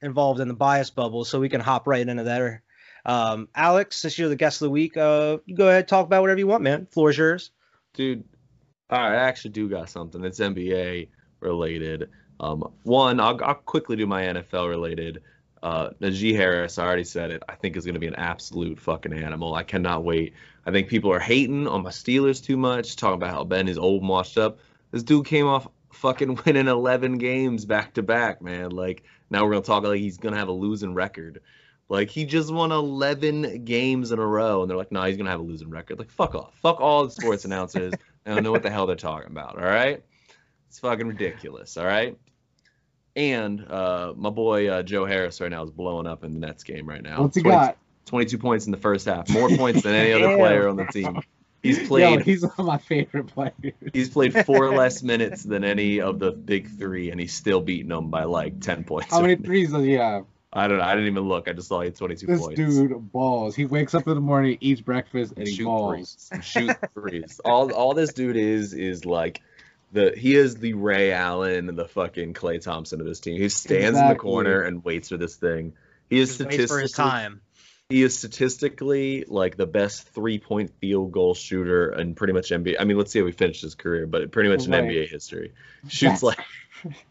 involved in the bias bubble, so we can hop right into there. Um, Alex, since you're the guest of the week, uh, you go ahead talk about whatever you want, man. Floor's yours. Dude, all right, I actually do got something. It's NBA related. Um, one, I'll, I'll quickly do my NFL related. Uh, Najee Harris, I already said it. I think is going to be an absolute fucking animal. I cannot wait. I think people are hating on my Steelers too much, talking about how Ben is old and washed up. This dude came off fucking winning 11 games back to back, man. Like now we're gonna talk like he's gonna have a losing record. Like he just won 11 games in a row, and they're like, no, he's gonna have a losing record. Like fuck off, fuck all the sports announcers. I don't know what the hell they're talking about. All right, it's fucking ridiculous. All right. And uh, my boy uh, Joe Harris right now is blowing up in the Nets game right now. What's he 20 got? 22 points in the first half, more points than any other player on the team. He's played. Yo, he's one of my favorite players. He's played four less minutes than any of the big three, and he's still beating them by like ten points. How many threes does he have? I don't know. I didn't even look. I just saw he had 22 This points. dude balls. He wakes up in the morning, eats breakfast, and he shoot balls. threes. Shoot threes. All all this dude is is like the he is the Ray Allen and the fucking Klay Thompson of this team. He stands in the corner and waits for this thing. He is Just for his statistically time. he is statistically like the best three point field goal shooter in pretty much NBA. I mean, let's see how he finished his career, but pretty much in NBA history. Shoots That's- like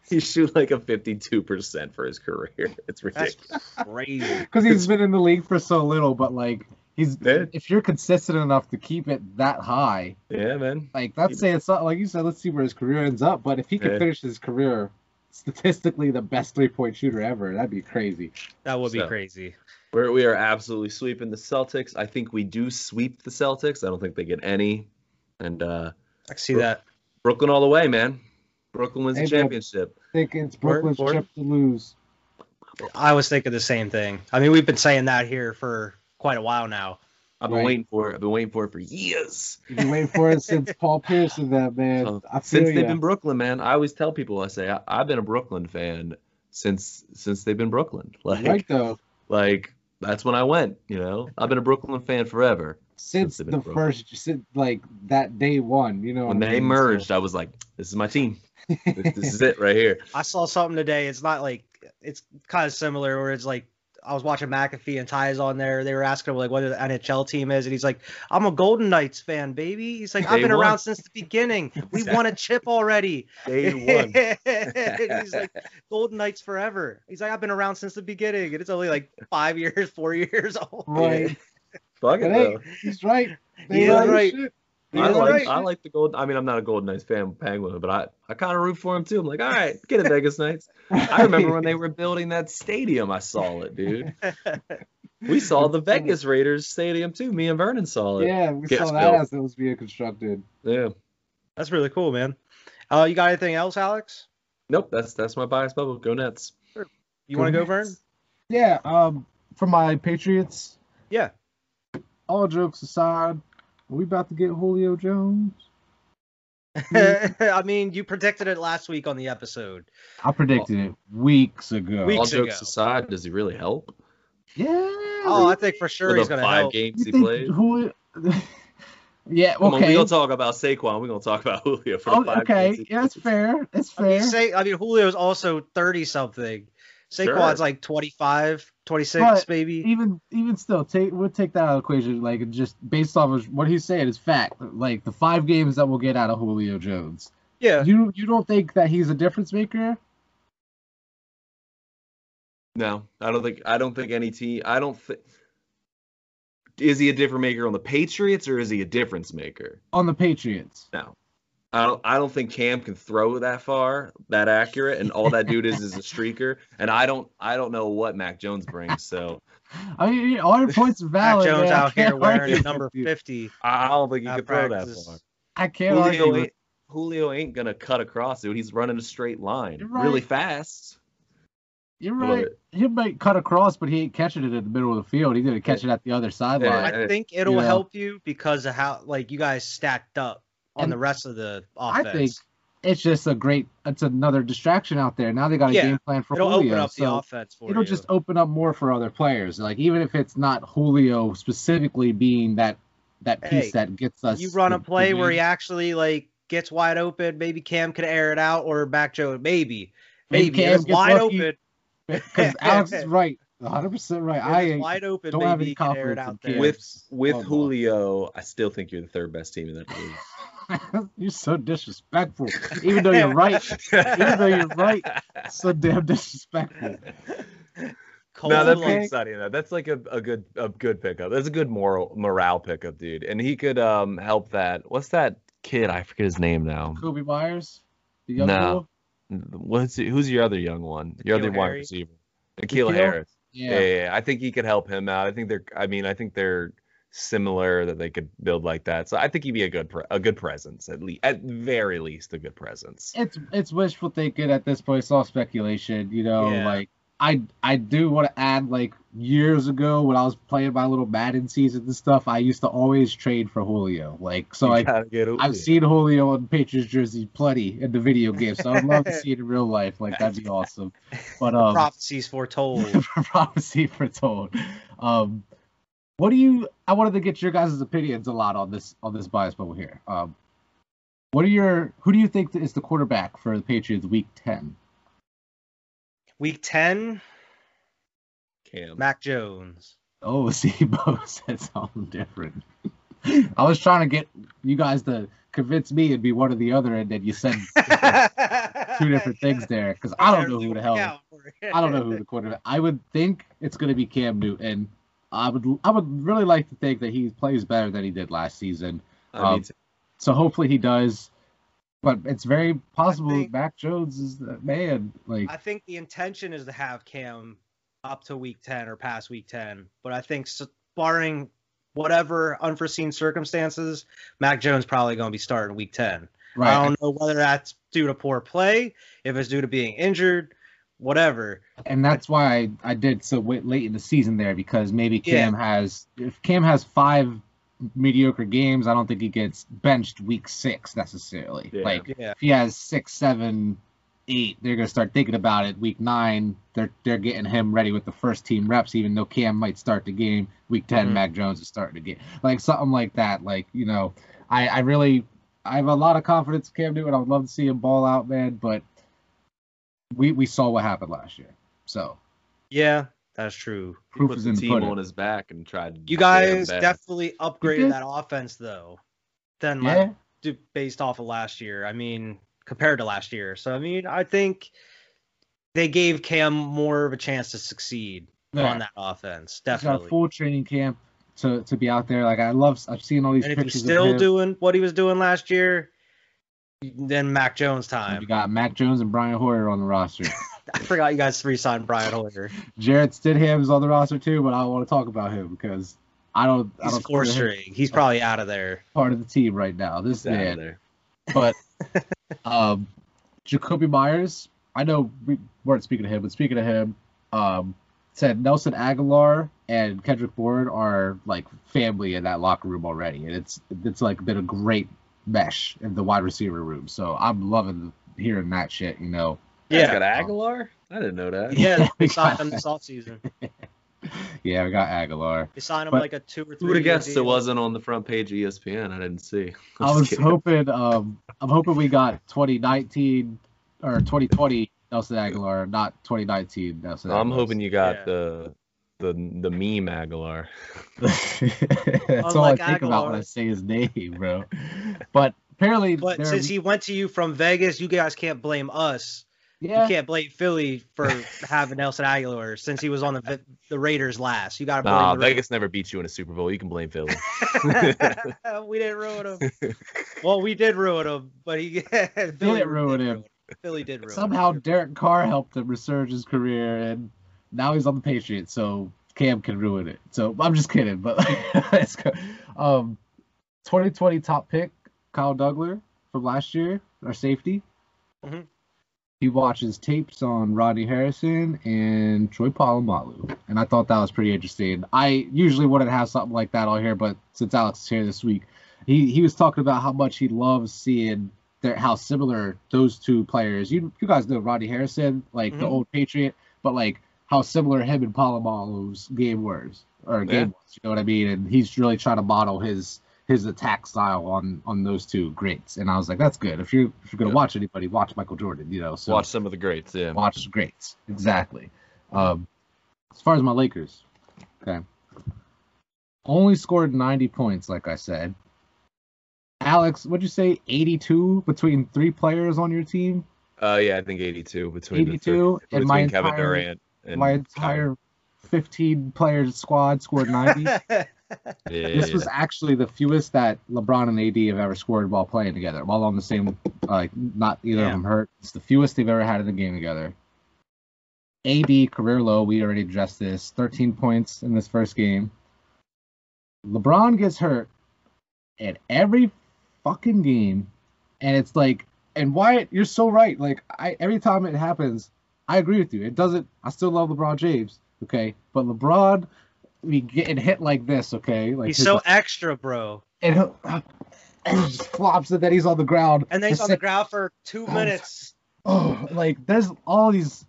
he shoots like a 52% for his career. It's ridiculous, That's ridiculous. crazy. Because he's been in the league for so little, but like he's Yeah. if you're consistent enough to keep it that high, Yeah, man. like that's say it's not like you said. Let's see where his career ends up. But if he could Yeah. finish his career statistically the best three point shooter ever, that'd be crazy. That would be crazy. We're, we are absolutely sweeping the Celtics. I think we do sweep the Celtics. I don't think they get any. And uh, I can see that. Brooklyn all the way, man. Brooklyn wins Hey, the championship. I think it's Word- Brooklyn's word. trip to lose. I was thinking the same thing. I mean, we've been saying that here for quite a while now. I've been Right. waiting for it. I've been waiting for it for years. You've been waiting for it since Paul Pierce and that man. So, I feel since they've been Brooklyn, man, I always tell people, I say, I, I've been a Brooklyn fan since since they've been Brooklyn. Like, right though. like that's when I went. You know, I've been a Brooklyn fan forever. Since the first, since like that day one, you know. When they merged, I was like, "This is my team. this, this is it right here." I saw something today. It's not like it's kind of similar, where it's like I was watching McAfee and Ty's on there. They were asking him like what the NHL team is, and he's like, "I'm a Golden Knights fan, baby." He's like, "I've been around since the beginning. We won a chip already." Day one. he's like, "Golden Knights forever." He's like, "I've been around since the beginning, and it's only like five years, four years old." Right. Fuck it, Hey, though. he's right. He is right. Shit. I like right. I like the gold. I mean, I'm not a Golden Knights fan, Penguin, but I, I kind of root for him too. I'm like, all right, get it, Vegas Knights. I remember when they were building that stadium. I saw it, dude. We saw the Vegas Raiders stadium too. Me and Vernon saw it. Yeah, we Gets saw that built. as it was being constructed. Yeah. That's really cool, man. Uh, you got anything else, Alex? Nope. That's that's my bias bubble. Go Nets. You want to go, Vern? Yeah, um, for my Patriots, Yeah. all jokes aside, are we about to get Julio Jones? I mean, you predicted it last week on the episode. I predicted it weeks ago. Weeks All jokes ago. aside, does he really help? Yeah. Oh, I think for sure he's gonna five help. games You he think played. Julio? yeah. Come on, we Okay. gonna talk about Saquon. We're gonna talk about Julio for Oh, five okay. games he Yeah, that's fair. That's I mean, fair. say, I mean, Julio's also 30 something. Saquon's Sure. like 25, 26, But maybe. even even still, take we'll take that out of the equation. Like just based off of what he's saying is fact. Like the five games that we'll get out of Julio Jones. Yeah. You you don't think that he's a difference maker? No, I don't think. I don't think any team. I don't think. Is he a difference maker on the Patriots or is he a difference maker? on the Patriots. No. I don't. I don't think Cam can throw that far, that accurate, and all that dude is is a streaker. And I don't. I don't know what Mac Jones brings. So I mean, all your points are Mac. Jones man. Out here can't wearing argue number 50. I don't think he At can throw that far. I can't argue. Julio with- ain't, Julio ain't gonna cut across, dude. He's running a straight line, right. really fast. You're right. He might cut across, but he ain't catching it in the middle of the field. He's gonna catch it at the other sideline. I think it'll you know. help you because of how, like, you guys stacked up on And the rest of the offense. I think it's just a great. It's another distraction out there. Now they got a Yeah, game plan for it'll Julio. open up the so offense for it'll you. just open up more for other players. Like even if it's not Julio specifically being that that piece Hey, that gets us. you run a the- the play where he actually, like, gets wide open. Maybe Cam can air it out or back Jones. Maybe. Maybe Maybe. Cam it's gets wide lucky. open. because Alex is right, 100 percent right. If I wide open, don't have maybe any he can air it confidence out there. With with Oh. Julio, I still think you're the third best team in that league. you're so disrespectful. Even though you're right, even though you're right, so damn disrespectful. Cold no, that's like- exciting. Though. That's like a, a good a good pickup. That's a good moral morale pickup, dude. And he could um help that. What's that kid? I forget his name now. Kobe Meyers, the No. boy? What's who's your other young one? Your other N'Keal wide receiver, Nikhil N'Keal? Harris. Yeah. Yeah. Yeah, yeah, I think he could help him out. I think they're. I mean, I think they're similar that they could build like that. So I think he'd be a good pre- a good presence at least at very least a good presence. it's it's wishful thinking at this point. It's all speculation, you know. Yeah. Like I I do want to add like years ago when I was playing my little Madden season and stuff, I used to always trade for Julio. Like so, I gotta get I've seen Julio on Patriots jersey plenty in the video game, so I'd love to see it in real life. Like that'd be awesome. But um, prophecies foretold. prophecy foretold. Um, what do you? I wanted to get your guys' opinions a lot on this on this bias bubble here. Um, what are your? Who do you think is the quarterback for the Patriots Week Ten? Week 10, Cam. Mac Jones. Oh, see, Bo said something different. I was trying to get you guys to convince me it'd be one or the other, and then you said two different things there because I don't know who the hell. I don't know who the quarterback. I would think it's going to be Cam Newton. I would I would really like to think that he plays better than he did last season. I Um, mean, So hopefully he does. But it's very possible think- Mac Jones is the man. Like I think the intention is to have Cam up to week 10 or past week 10. But I think, s- barring whatever unforeseen circumstances, Mac Jones probably going to be starting week 10. right. I don't know whether that's due to poor play, if it's due to being injured, whatever. and that's why I, I did so late in the season there because maybe Yeah. Cam has if Cam has five mediocre games, I don't think he gets benched week six necessarily. Yeah. Like Yeah. if he has six, seven eight, they're gonna start thinking about it. Week nine, they're they're getting him ready with the first team reps, even though Cam might start the game. Week 10 Mhm. Mac Jones is starting to get like something like that. Like you know, I I really I have a lot of confidence in Cam Newton. I would love to see him ball out, man. But we we saw what happened last year, so Yeah, that's true. He put is the team pudding. on his back and tried. to You guys definitely upgraded that offense though. Than yeah. like based off of last year. I mean, compared to last year. So I mean, I think they gave Cam more of a chance to succeed Yeah. on that offense. He's got a Definitely. full training camp to to be out there. Like I love, I've seen all these And if he's pictures still doing what he was doing last year, then Mac Jones time. You got Mac Jones and Brian Hoyer on the roster. I forgot you guys re-signed Brian Hoyer. Jarrett Stidham's on the roster too, but I don't want to talk about him because I don't. I He's don't four string. He's probably out of there. part of the team right now. This He's out of man, there. but um, Jakobi Meyers. I know we weren't speaking to him, but speaking to him, um, said Nelson Agholor and Kendrick Bourne are like family in that locker room already, and it's it's like been a great mesh in the wide receiver room. So I'm loving hearing that shit. You know, He's Yeah. got Agholor. I didn't know that. Yeah, We signed him this offseason. yeah, we got Agholor. They signed him But- like a two or three. Who would have year guessed it wasn't on the front page of ESPN? I didn't see. I'm I was kidding. hoping, um, I'm hoping we got 2019 or 2020 Nelson Agholor, not 2019 Nelson. I'm hoping you got Yeah. the the the meme Agholor. That's all I Unlike think about when I say his name, bro. But apparently, But they're- since he went to you from Vegas, you guys can't blame us. yeah, You can't blame Philly for having Nelson Agholor since he was on the the Raiders last. You got to blame Nah, the Vegas never beat you in a Super Bowl. You can blame Philly. We didn't ruin him. Well, we did ruin him, but he Philly didn't ruin him. Philly did ruin somehow him. Derek Carr helped him resurge his career, and now he's on the Patriots, so Cam can ruin it. So I'm just kidding, but let's. Um, 2020 top pick Kyle Douglas from last year, our safety. Mhm. He watches tapes on Rodney Harrison and Troy Polamalu, and I thought that was pretty interesting. I usually wouldn't have something like that on here, but since Alex is here this week, he he was talking about how much he loves seeing their how similar those two players. You you guys know Rodney Harrison, like the Mhm. old Patriot, but like how similar him and Polamalu's game was or Yeah. game was. You know what I mean? And he's really trying to model his his attack style on on those two greats. And I was like, that's good. If you're if you're gonna Yeah. watch anybody, watch Michael Jordan. You know, so Watch some of the greats. Yeah. watch the greats exactly. Um, as far as my Lakers, okay, only scored 90 points, like I said. Alex, what'd you say? 82 between three players on your team. Uh, yeah, I think 82 between the 82 three, and between my Kevin entire Durant my entire 15 player squad scored 90. Yeah, this was actually the fewest that LeBron and AD have ever scored while playing together, while on the same, like not either of them hurt. It's the fewest they've ever had in a game together. AD career low. We already addressed this. 13 points in this first game. LeBron gets hurt at every fucking game, and it's like, and Wyatt, you're so right. Like I, every time it happens, I agree with you. It doesn't. I still love LeBron James. Okay, but LeBron, we getting hit like this. Okay, like He's his- so extra, bro. and he'll, and he just flops it. Then he's on the ground. And then he's The on the ground for two Oh. minutes. Oh, like there's all these,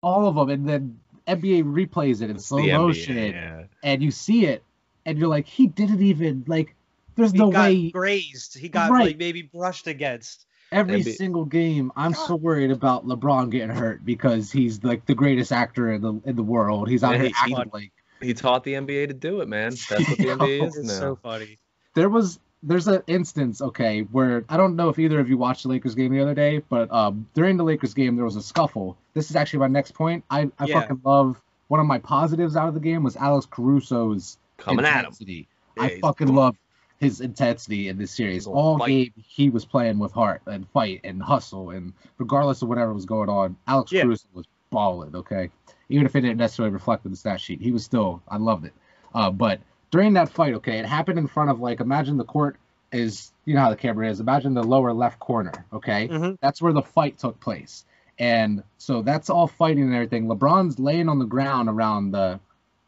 all of them, and then NBA replays it in It's slow the NBA, motion, Yeah. and you see it, and you're like, he didn't even like. There's He no got way. grazed. He got Right. like maybe brushed against. Every NBA single game, I'm so worried about LeBron getting hurt because he's like the greatest actor in the in the world. He's out Yeah, here he's acting like He taught the NBA to do it, man. That's what the NBA is It's now. so funny. there was there's an instance okay where I don't know if either of you watched the Lakers game the other day, but um, during the Lakers game there was a scuffle. This is actually my next point. I I Yeah. fucking love one of my positives out of the game was Alex Caruso's Coming at him. intensity. Yeah, I he's- fucking love his intensity in this series. All fight. game he was playing with heart and fight and hustle and regardless of whatever was going on, Alex Yeah. Caruso was balling. Okay, even if it didn't necessarily reflect in the stat sheet, he was still. I loved it. Uh, but during that fight, okay, it happened in front of like imagine the court is you know how the camera is. Imagine the lower left corner. Okay, Mhm. that's where the fight took place. And so that's all fighting and everything. LeBron's laying on the ground around the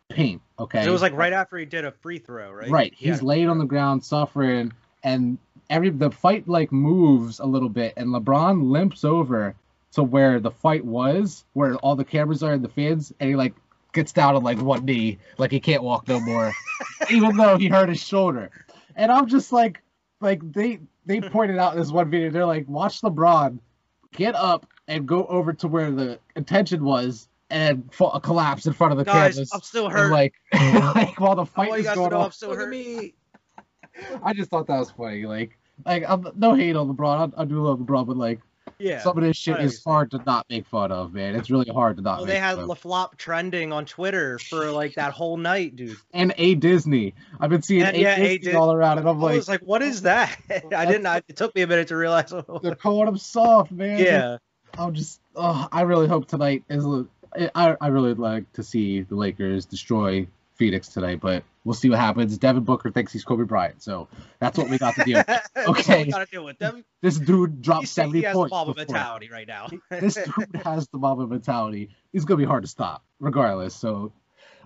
paint. Okay. It was like right after he did a free throw, right? Right. He He's laid on the ground suffering and every the fight like moves a little bit and LeBron limps over to where the fight was, where all the cameras are and the fans, and he like gets down on like one knee, like he can't walk no more, even though he hurt his shoulder. And I'm just like, like they they pointed out in this one video, they're like, watch LeBron get up and go over to where the attention was and collapse in front of the Guys, cameras. I'm still and, hurt. like, like while the fight is going on. I'm still hurt. me. I just thought that was funny. Like, like I'm no hate on LeBron. I, I do love LeBron, but like Yeah. some of this shit is hard to not make fun of, man. It's really hard to not Well, make they had fun of. Flop trending on Twitter for like that whole night, dude. and a Disney. I've been seeing And, a yeah, A Disney all around, and I'm I like, was like, what is that? I didn't. I, it took me a minute to realize. they're calling him soft, man. yeah. I'm just, oh, I really hope tonight is. A- I I really like to see the Lakers destroy Phoenix tonight, but we'll see what happens. Devin Booker thinks he's Kobe Bryant, so that's what we got to deal. with. Okay. we gotta deal with them. This dude dropped He's, 70 he has the points. Mamba before. mentality right now. This dude has the Mamba mentality. He's gonna be hard to stop, regardless. So,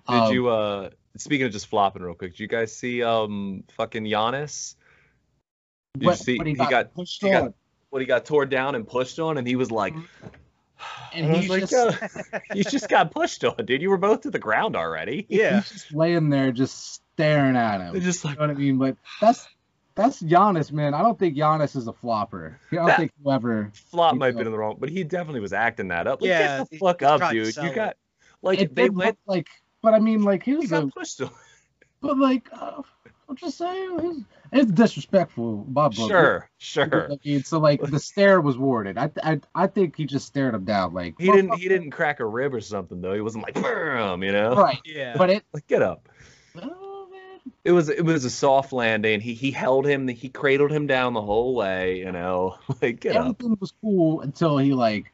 Did um, you uh speaking of just flopping real quick, did you guys see um fucking Giannis? Did what- you see what he got pushed he got- on, what he got tore down and pushed on and he was like and I he's like, just, "Uh, you just got pushed on, dude. You were both to the ground already. yeah. he's just laying there, just staring at him. They're just You like know what I mean? But that's that's Giannis, man. I don't think Giannis is a flopper. I don't That- think whoever. flop You might have been in the wrong, but he definitely was acting that up. Like, Yeah, get the fuck up, dude. You got like it they went like, but I mean, like he here's got a, pushed on. but like, uh, I'm just saying, it's, it's disrespectful, my book. Sure, You know sure. I mean, so like the stare was warranted. I, I I think he just stared him down, like He didn't he didn't crack a rib or something though. He wasn't like "Bam," you know. right. Yeah. But it, Like get up. oh man, It was it was a soft landing. He he held him. He cradled him down the whole way. You know, like get up. everything was cool until he like,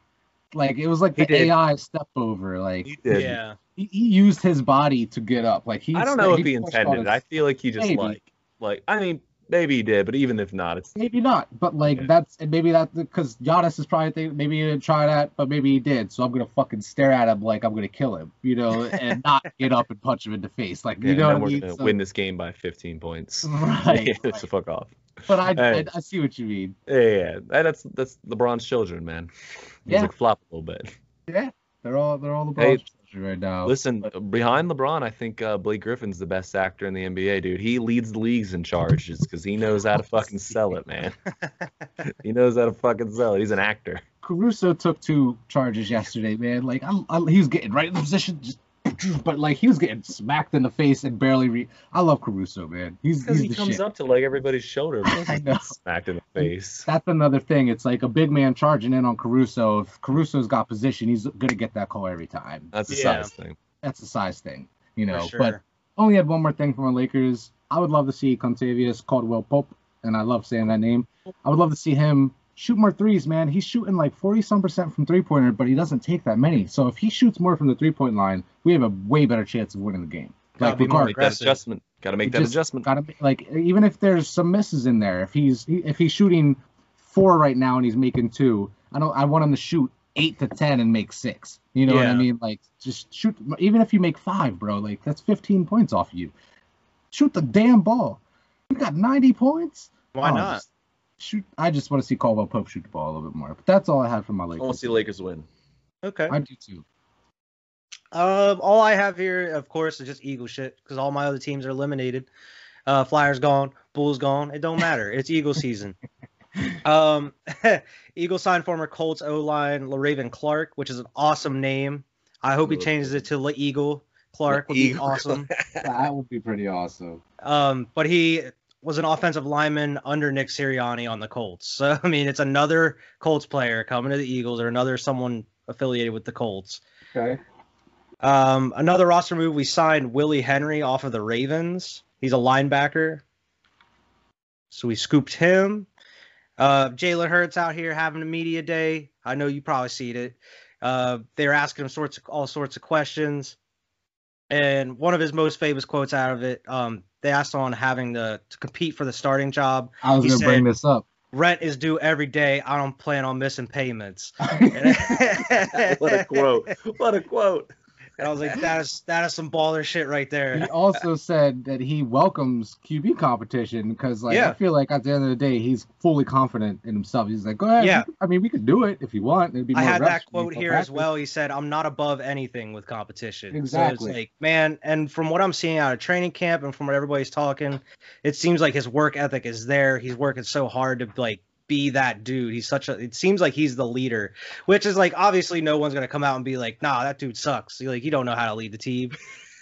like it was like the. AI step over. Like He did. yeah. he, he used his body to get up. Like he. I don't know if he pushed intended. his- I feel like he just Maybe. like like I mean maybe he did, but even if not, it's Maybe not, but like Yeah. that's and maybe that because Giannis is probably thinking maybe he didn't try that, but maybe he did. So I'm gonna fucking stare at him like I'm gonna kill him, you know, and not get up and punch him in the face, like yeah, you know now what I we're mean. gonna So- win this game by 15 points. right. Yeah, so fuck off. But I. I I see what you mean. Yeah, yeah, that's that's LeBron's children, man. He's Yeah. like flop a little bit. Yeah, they're all they're all the Hey, right now. Listen, but- behind LeBron, I think uh, Blake Griffin's the best actor in the NBA, dude. He leads the leagues in charges because he knows how to fucking sell it, man. he knows how to fucking sell it. He's an actor. Caruso took two charges yesterday, man. Like I'm, I'm he was getting right in the position, just but like he was getting smacked in the face and barely. Re- I love Caruso, man. He's Because he the comes shit. up to like everybody's shoulder, I know. smacked in the face. That's another thing. It's like a big man charging in on Caruso. If Caruso's got position, he's gonna get that call every time. That's a Yeah. size thing. That's a size thing, you know. Sure. But only had one more thing from the Lakers. I would love to see Kentavious Caldwell Pope, and I love saying that name. I would love to see him shoot more threes, man. He's shooting like 40 some percent from three pointer, but he doesn't take that many. So if he shoots more from the three point line, we have a way better chance of winning the game. Gotta Like be more regardless, Make that adjustment. Got to make that adjustment. gotta be- like even if there's some misses in there, if he's if he's shooting four right now and he's making two, I don't I want him to shoot eight to ten and make six. You know what I mean? Like just shoot even if you make five, bro, like that's 15 points off you. Shoot the damn ball. You got 90 points. Why Oh, not? just shoot. I just want to see Caldwell Pope shoot the ball a little bit more. But that's all I have for my Lakers. I want to see Lakers win. Okay. I do too. Um, all I have here, of course, is just Eagle shit because all my other teams are eliminated. Uh, Flyers gone, Bulls gone. It don't matter. It's Eagle season. Um, Eagle signed former Colts O line Le'Raven Clark, which is an awesome name. I hope he changes it to La Eagle Clark. Would be Eagle. awesome. That would be pretty awesome. Um, but he was an offensive lineman under Nick Sirianni on the Colts. So I mean, it's another Colts player coming to the Eagles or another someone affiliated with the Colts. Okay. Um, another roster move, we signed Willie Henry off of the Ravens. He's a linebacker. So we scooped him. Uh, Jalen Hurts out here having a media day. I know you probably seen it. Uh, they were asking him sorts of, all sorts of questions. And one of his most famous quotes out of it, um, they asked on having to, to compete for the starting job. I was He gonna bring this up. Rent is due every day. I don't plan on missing payments. what a quote! What a quote! And I was like, that is that is some baller shit right there. He also said that he welcomes QB competition because, like, Yeah. I feel like at the end of the day, he's fully confident in himself. He's like, go ahead. Yeah. I mean, we could do it if you want. It'd be I more had that quote here as well. He said, "I'm not above anything with competition." Exactly. So it's like, man, and from what I'm seeing out of training camp and from what everybody's talking, it seems like his work ethic is there. He's working so hard to like be that dude. He's such a. It seems like he's the leader, which is like obviously no one's gonna come out and be like, "Nah, that dude sucks." Like you don't know how to lead the team,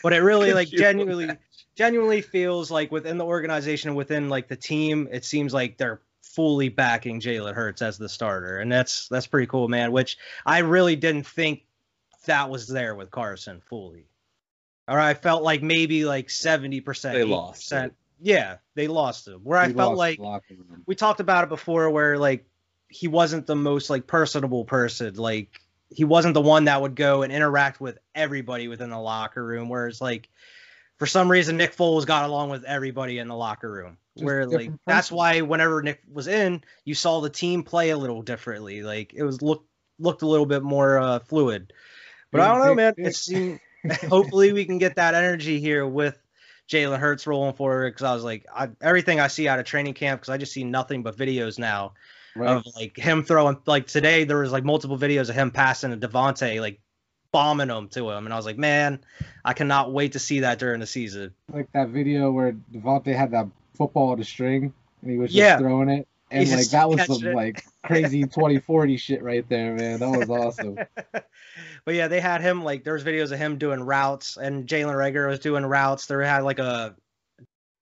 but it really like you genuinely genuinely feels like within the organization within like the team it seems like they're fully backing Jalen Hurts as the starter and that's that's pretty cool man which I really didn't think that was there with Carson fully or I felt like maybe like 70% They lost 80%. it. Yeah they lost him. Where I felt like the locker room. we talked about it before where like he wasn't the most like personable person. Like he wasn't the one that would go and interact with everybody within the locker room whereas like for some reason Nick Foles got along with everybody in the locker room. Just where like different that's why whenever Nick was in you saw the team play a little differently. Like it was looked looked a little bit more uh, fluid. But I don't know big, man. big. it hopefully we can get that energy here with Jalen Hurts rolling forward because I was like, I, everything I see out of training camp because I just see nothing but videos now Right. of like him throwing. Like today, there was like multiple videos of him passing to DeVonta, like bombing them to him, and I was like, man, I cannot wait to see that during the season. like that video where DeVonta had that football a string and he was just Yeah. throwing it. And like that was some it. like crazy 2040 shit right there, man. That was awesome. but yeah, they had him like there was videos of him doing routes, and Jalen Reagor was doing routes. There had like a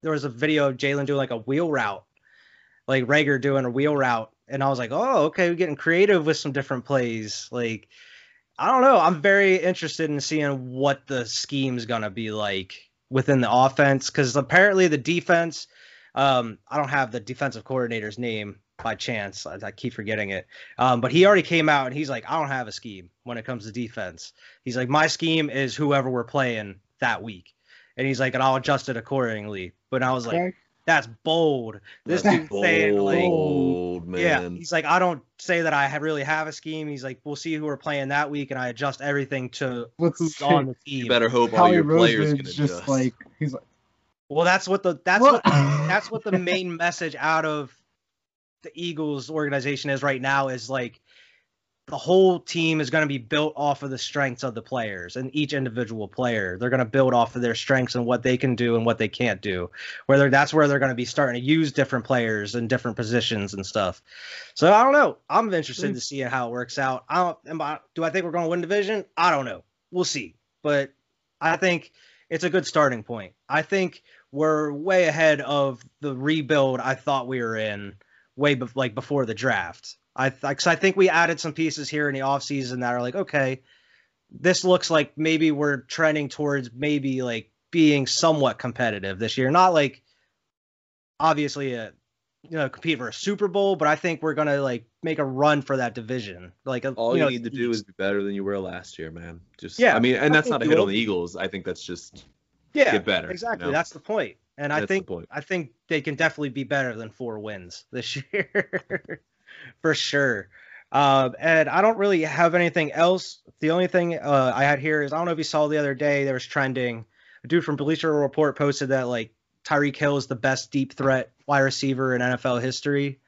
there was a video of Jalen doing like a wheel route, like Reagor doing a wheel route, and I was like, oh, okay, we're getting creative with some different plays. Like, I don't know, I'm very interested in seeing what the scheme's gonna be like within the offense because apparently the defense. Um, I don't have the defensive coordinator's name by chance. I, I keep forgetting it. Um, but he already came out and he's like, I don't have a scheme when it comes to defense. He's like, my scheme is whoever we're playing that week. And he's like, and I'll adjust it accordingly. But I was like, Okay. that's bold. This That's dude's saying like, bold, man. yeah, he's like, I don't say that I ha- really have a scheme. He's like, we'll see who we're playing that week, and I adjust everything to What's who's on the team. You better hope all Howie your players can just adjust. like he's like Well, that's what the that's What? what that's what the main message out of the Eagles organization is right now is like the whole team is going to be built off of the strengths of the players and each individual player. They're going to build off of their strengths and what they can do and what they can't do. Whether that's where they're going to be starting to use different players in different positions and stuff. So I don't know. I'm interested to see how it works out. I don't. I- Do I think we're going to win division? I don't know. We'll see. But I think it's a good starting point. I think we're way ahead of the rebuild I thought we were in way bef- like before the draft. I th- I think we added some pieces here in the offseason that are like, okay, this looks like maybe we're trending towards maybe like being somewhat competitive this year. Not like obviously a you know compete for a Super Bowl, but I think we're gonna like make a run for that division. Like all you you know, need to do is be better than you were last year, man. Just Yeah, I mean, and I that's not a hit will. on the Eagles. I think that's just yeah, get better, you Exactly, know? that's the point. And I That's the think. I think they can definitely be better than four wins this year, for sure. Um, and I don't really have anything else. The only thing uh, I had here is I don't know if you saw the other day there was trending. A dude from Bleacher Report posted that like Tyreek Hill is the best deep threat wide receiver in NFL history.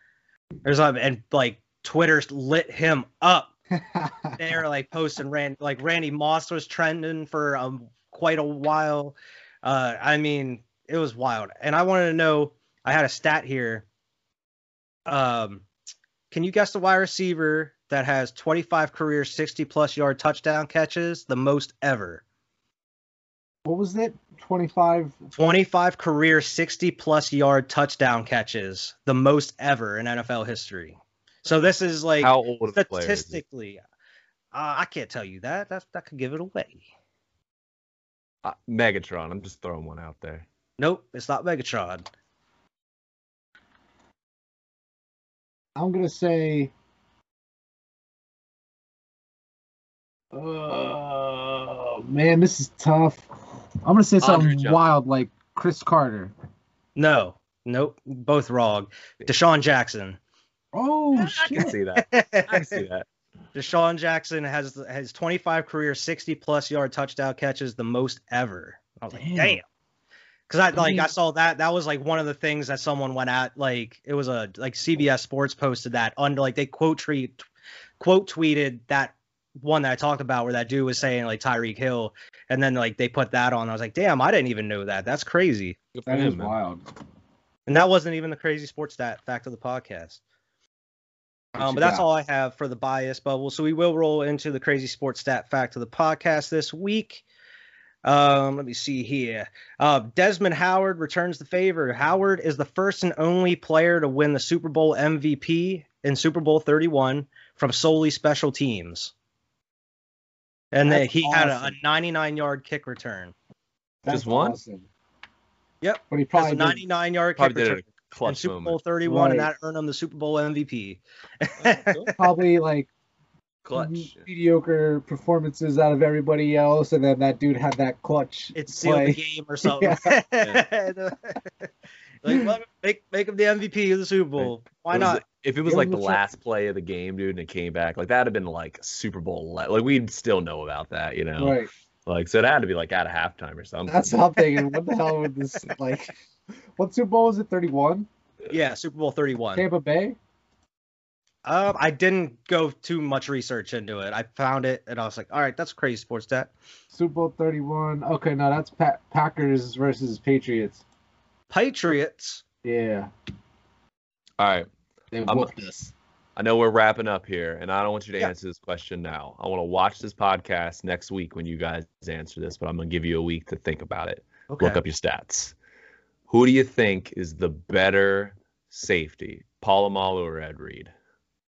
There's um, and like Twitter lit him up they were like posting Rand like Randy Moss was trending for um quite a while. Uh I mean, it was wild. And I wanted to know I had a stat here. Um can you guess the wide receiver that has 25 career 60 plus yard touchdown catches, the most ever? what was it? 25 25 career 60 plus yard touchdown catches, the most ever in NFL history. So this is like how old of a player. is he? statistically, uh, I can't tell you that. That that could give it away. Uh, Megatron. I'm just throwing one out there. Nope, it's not Megatron. I'm gonna say. Uh, man, this is tough. I'm gonna say something wild like Cris Carter. No, nope, both wrong. DeSean Jackson. Oh I can see that. I can see that. DeSean Jackson has has 25 career 60 plus yard touchdown catches, the most ever. I was like, Damn. damn. Because I, I like mean- I saw that that was like one of the things that someone went at like it was a like CBS Sports posted that under like they quote tweet quote tweeted that one that I talked about where that dude was saying like Tyreek Hill and then like they put that on I was like damn I didn't even know that that's crazy Good for That him, is man. wild. and that wasn't even the crazy sports stat fact of the podcast. What Um, but that's got? all I have for the bias bubble. So we will roll into the crazy sports stat fact of the podcast this week. Um, let me see here. Uh, Desmond Howard returns the favor. Howard is the first and only player to win the Super Bowl MVP in Super Bowl 31 from solely special teams. And then That's he had a, a 99 yard kick return. That's Just one? awesome. Yep. But he probably a did- 99 yard kick Probably did return it a in clutch Super Bowl moment. 31, and Right. that earned him the Super Bowl MVP. probably like Clutch. mediocre performances out of everybody else, and then that dude had that clutch. it sealed play. the game or something. like, well, make make him the MVP of the Super Bowl. Why was- not? If it was Give like the a chance. last play of the game, dude, and it came back, like that'd have been like Super Bowl. le- Like we'd still know about that, you know. Right. Like so, it had to be like out of halftime or something. That's what I'm thinking. What the hell would this like? What Super Bowl was it? 31. Yeah, Super Bowl 31. Tampa Bay. Um, I didn't go too much research into it. I found it and I was like, all right, that's crazy sports stat. Super Bowl 31. Okay, no, that's pa- Packers versus Patriots. Patriots. Yeah, All right. they I'm- whooped us. I know we're wrapping up here, and I don't want you to Yeah. answer this question now. I want to watch this podcast next week when you guys answer this, but I'm gonna give you a week to think about it. Okay. Look up your stats. Who do you think is the better safety, Polamalu or Ed Reed?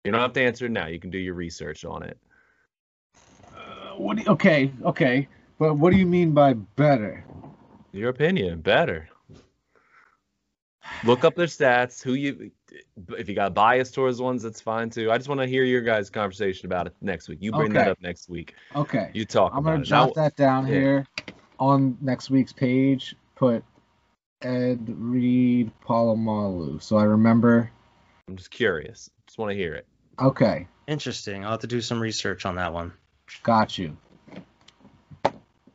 You don't have to answer now. You can do your research on it. Uh, what? You, okay, okay, but what do you mean by better? Your opinion, better. Look up their stats. Who you, if you got bias towards ones, that's fine too. I just want to hear your guys' conversation about it next week. You bring that up next week. Okay, You talk I'm gonna it. jot Now- that down yeah. here on next week's page. Put Ed Reed Polamalu, so I remember. I'm just curious. Just want to hear it. Okay, Interesting. I'll have to do some research on that one. got you.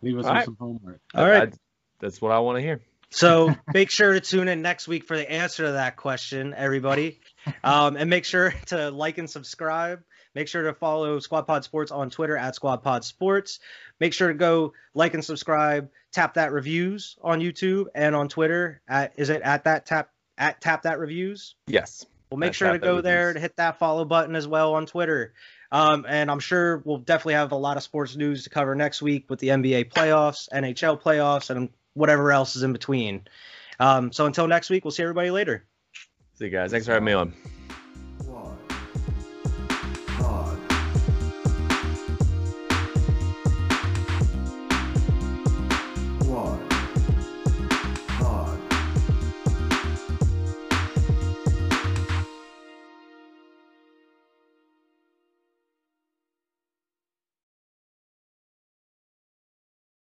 Leave us All with right. some homework. All right. I- that's what I want to hear. So make sure to tune in next week for the answer to that question, everybody. Um, and make sure to like and subscribe. Make sure to follow Squad Pod Sports on Twitter at Squad Pod Sports. Make sure to go like and subscribe. Tap that reviews on YouTube and on Twitter at is it at that tap at tap that reviews. Yes. Well, make At sure to go there to hit that follow button as well on Twitter. Um, and I'm sure we'll definitely have a lot of sports news to cover next week with the NBA playoffs, NHL playoffs, and whatever else is in between. Um, so until next week, we'll see everybody later. See you guys. Thanks for having me on.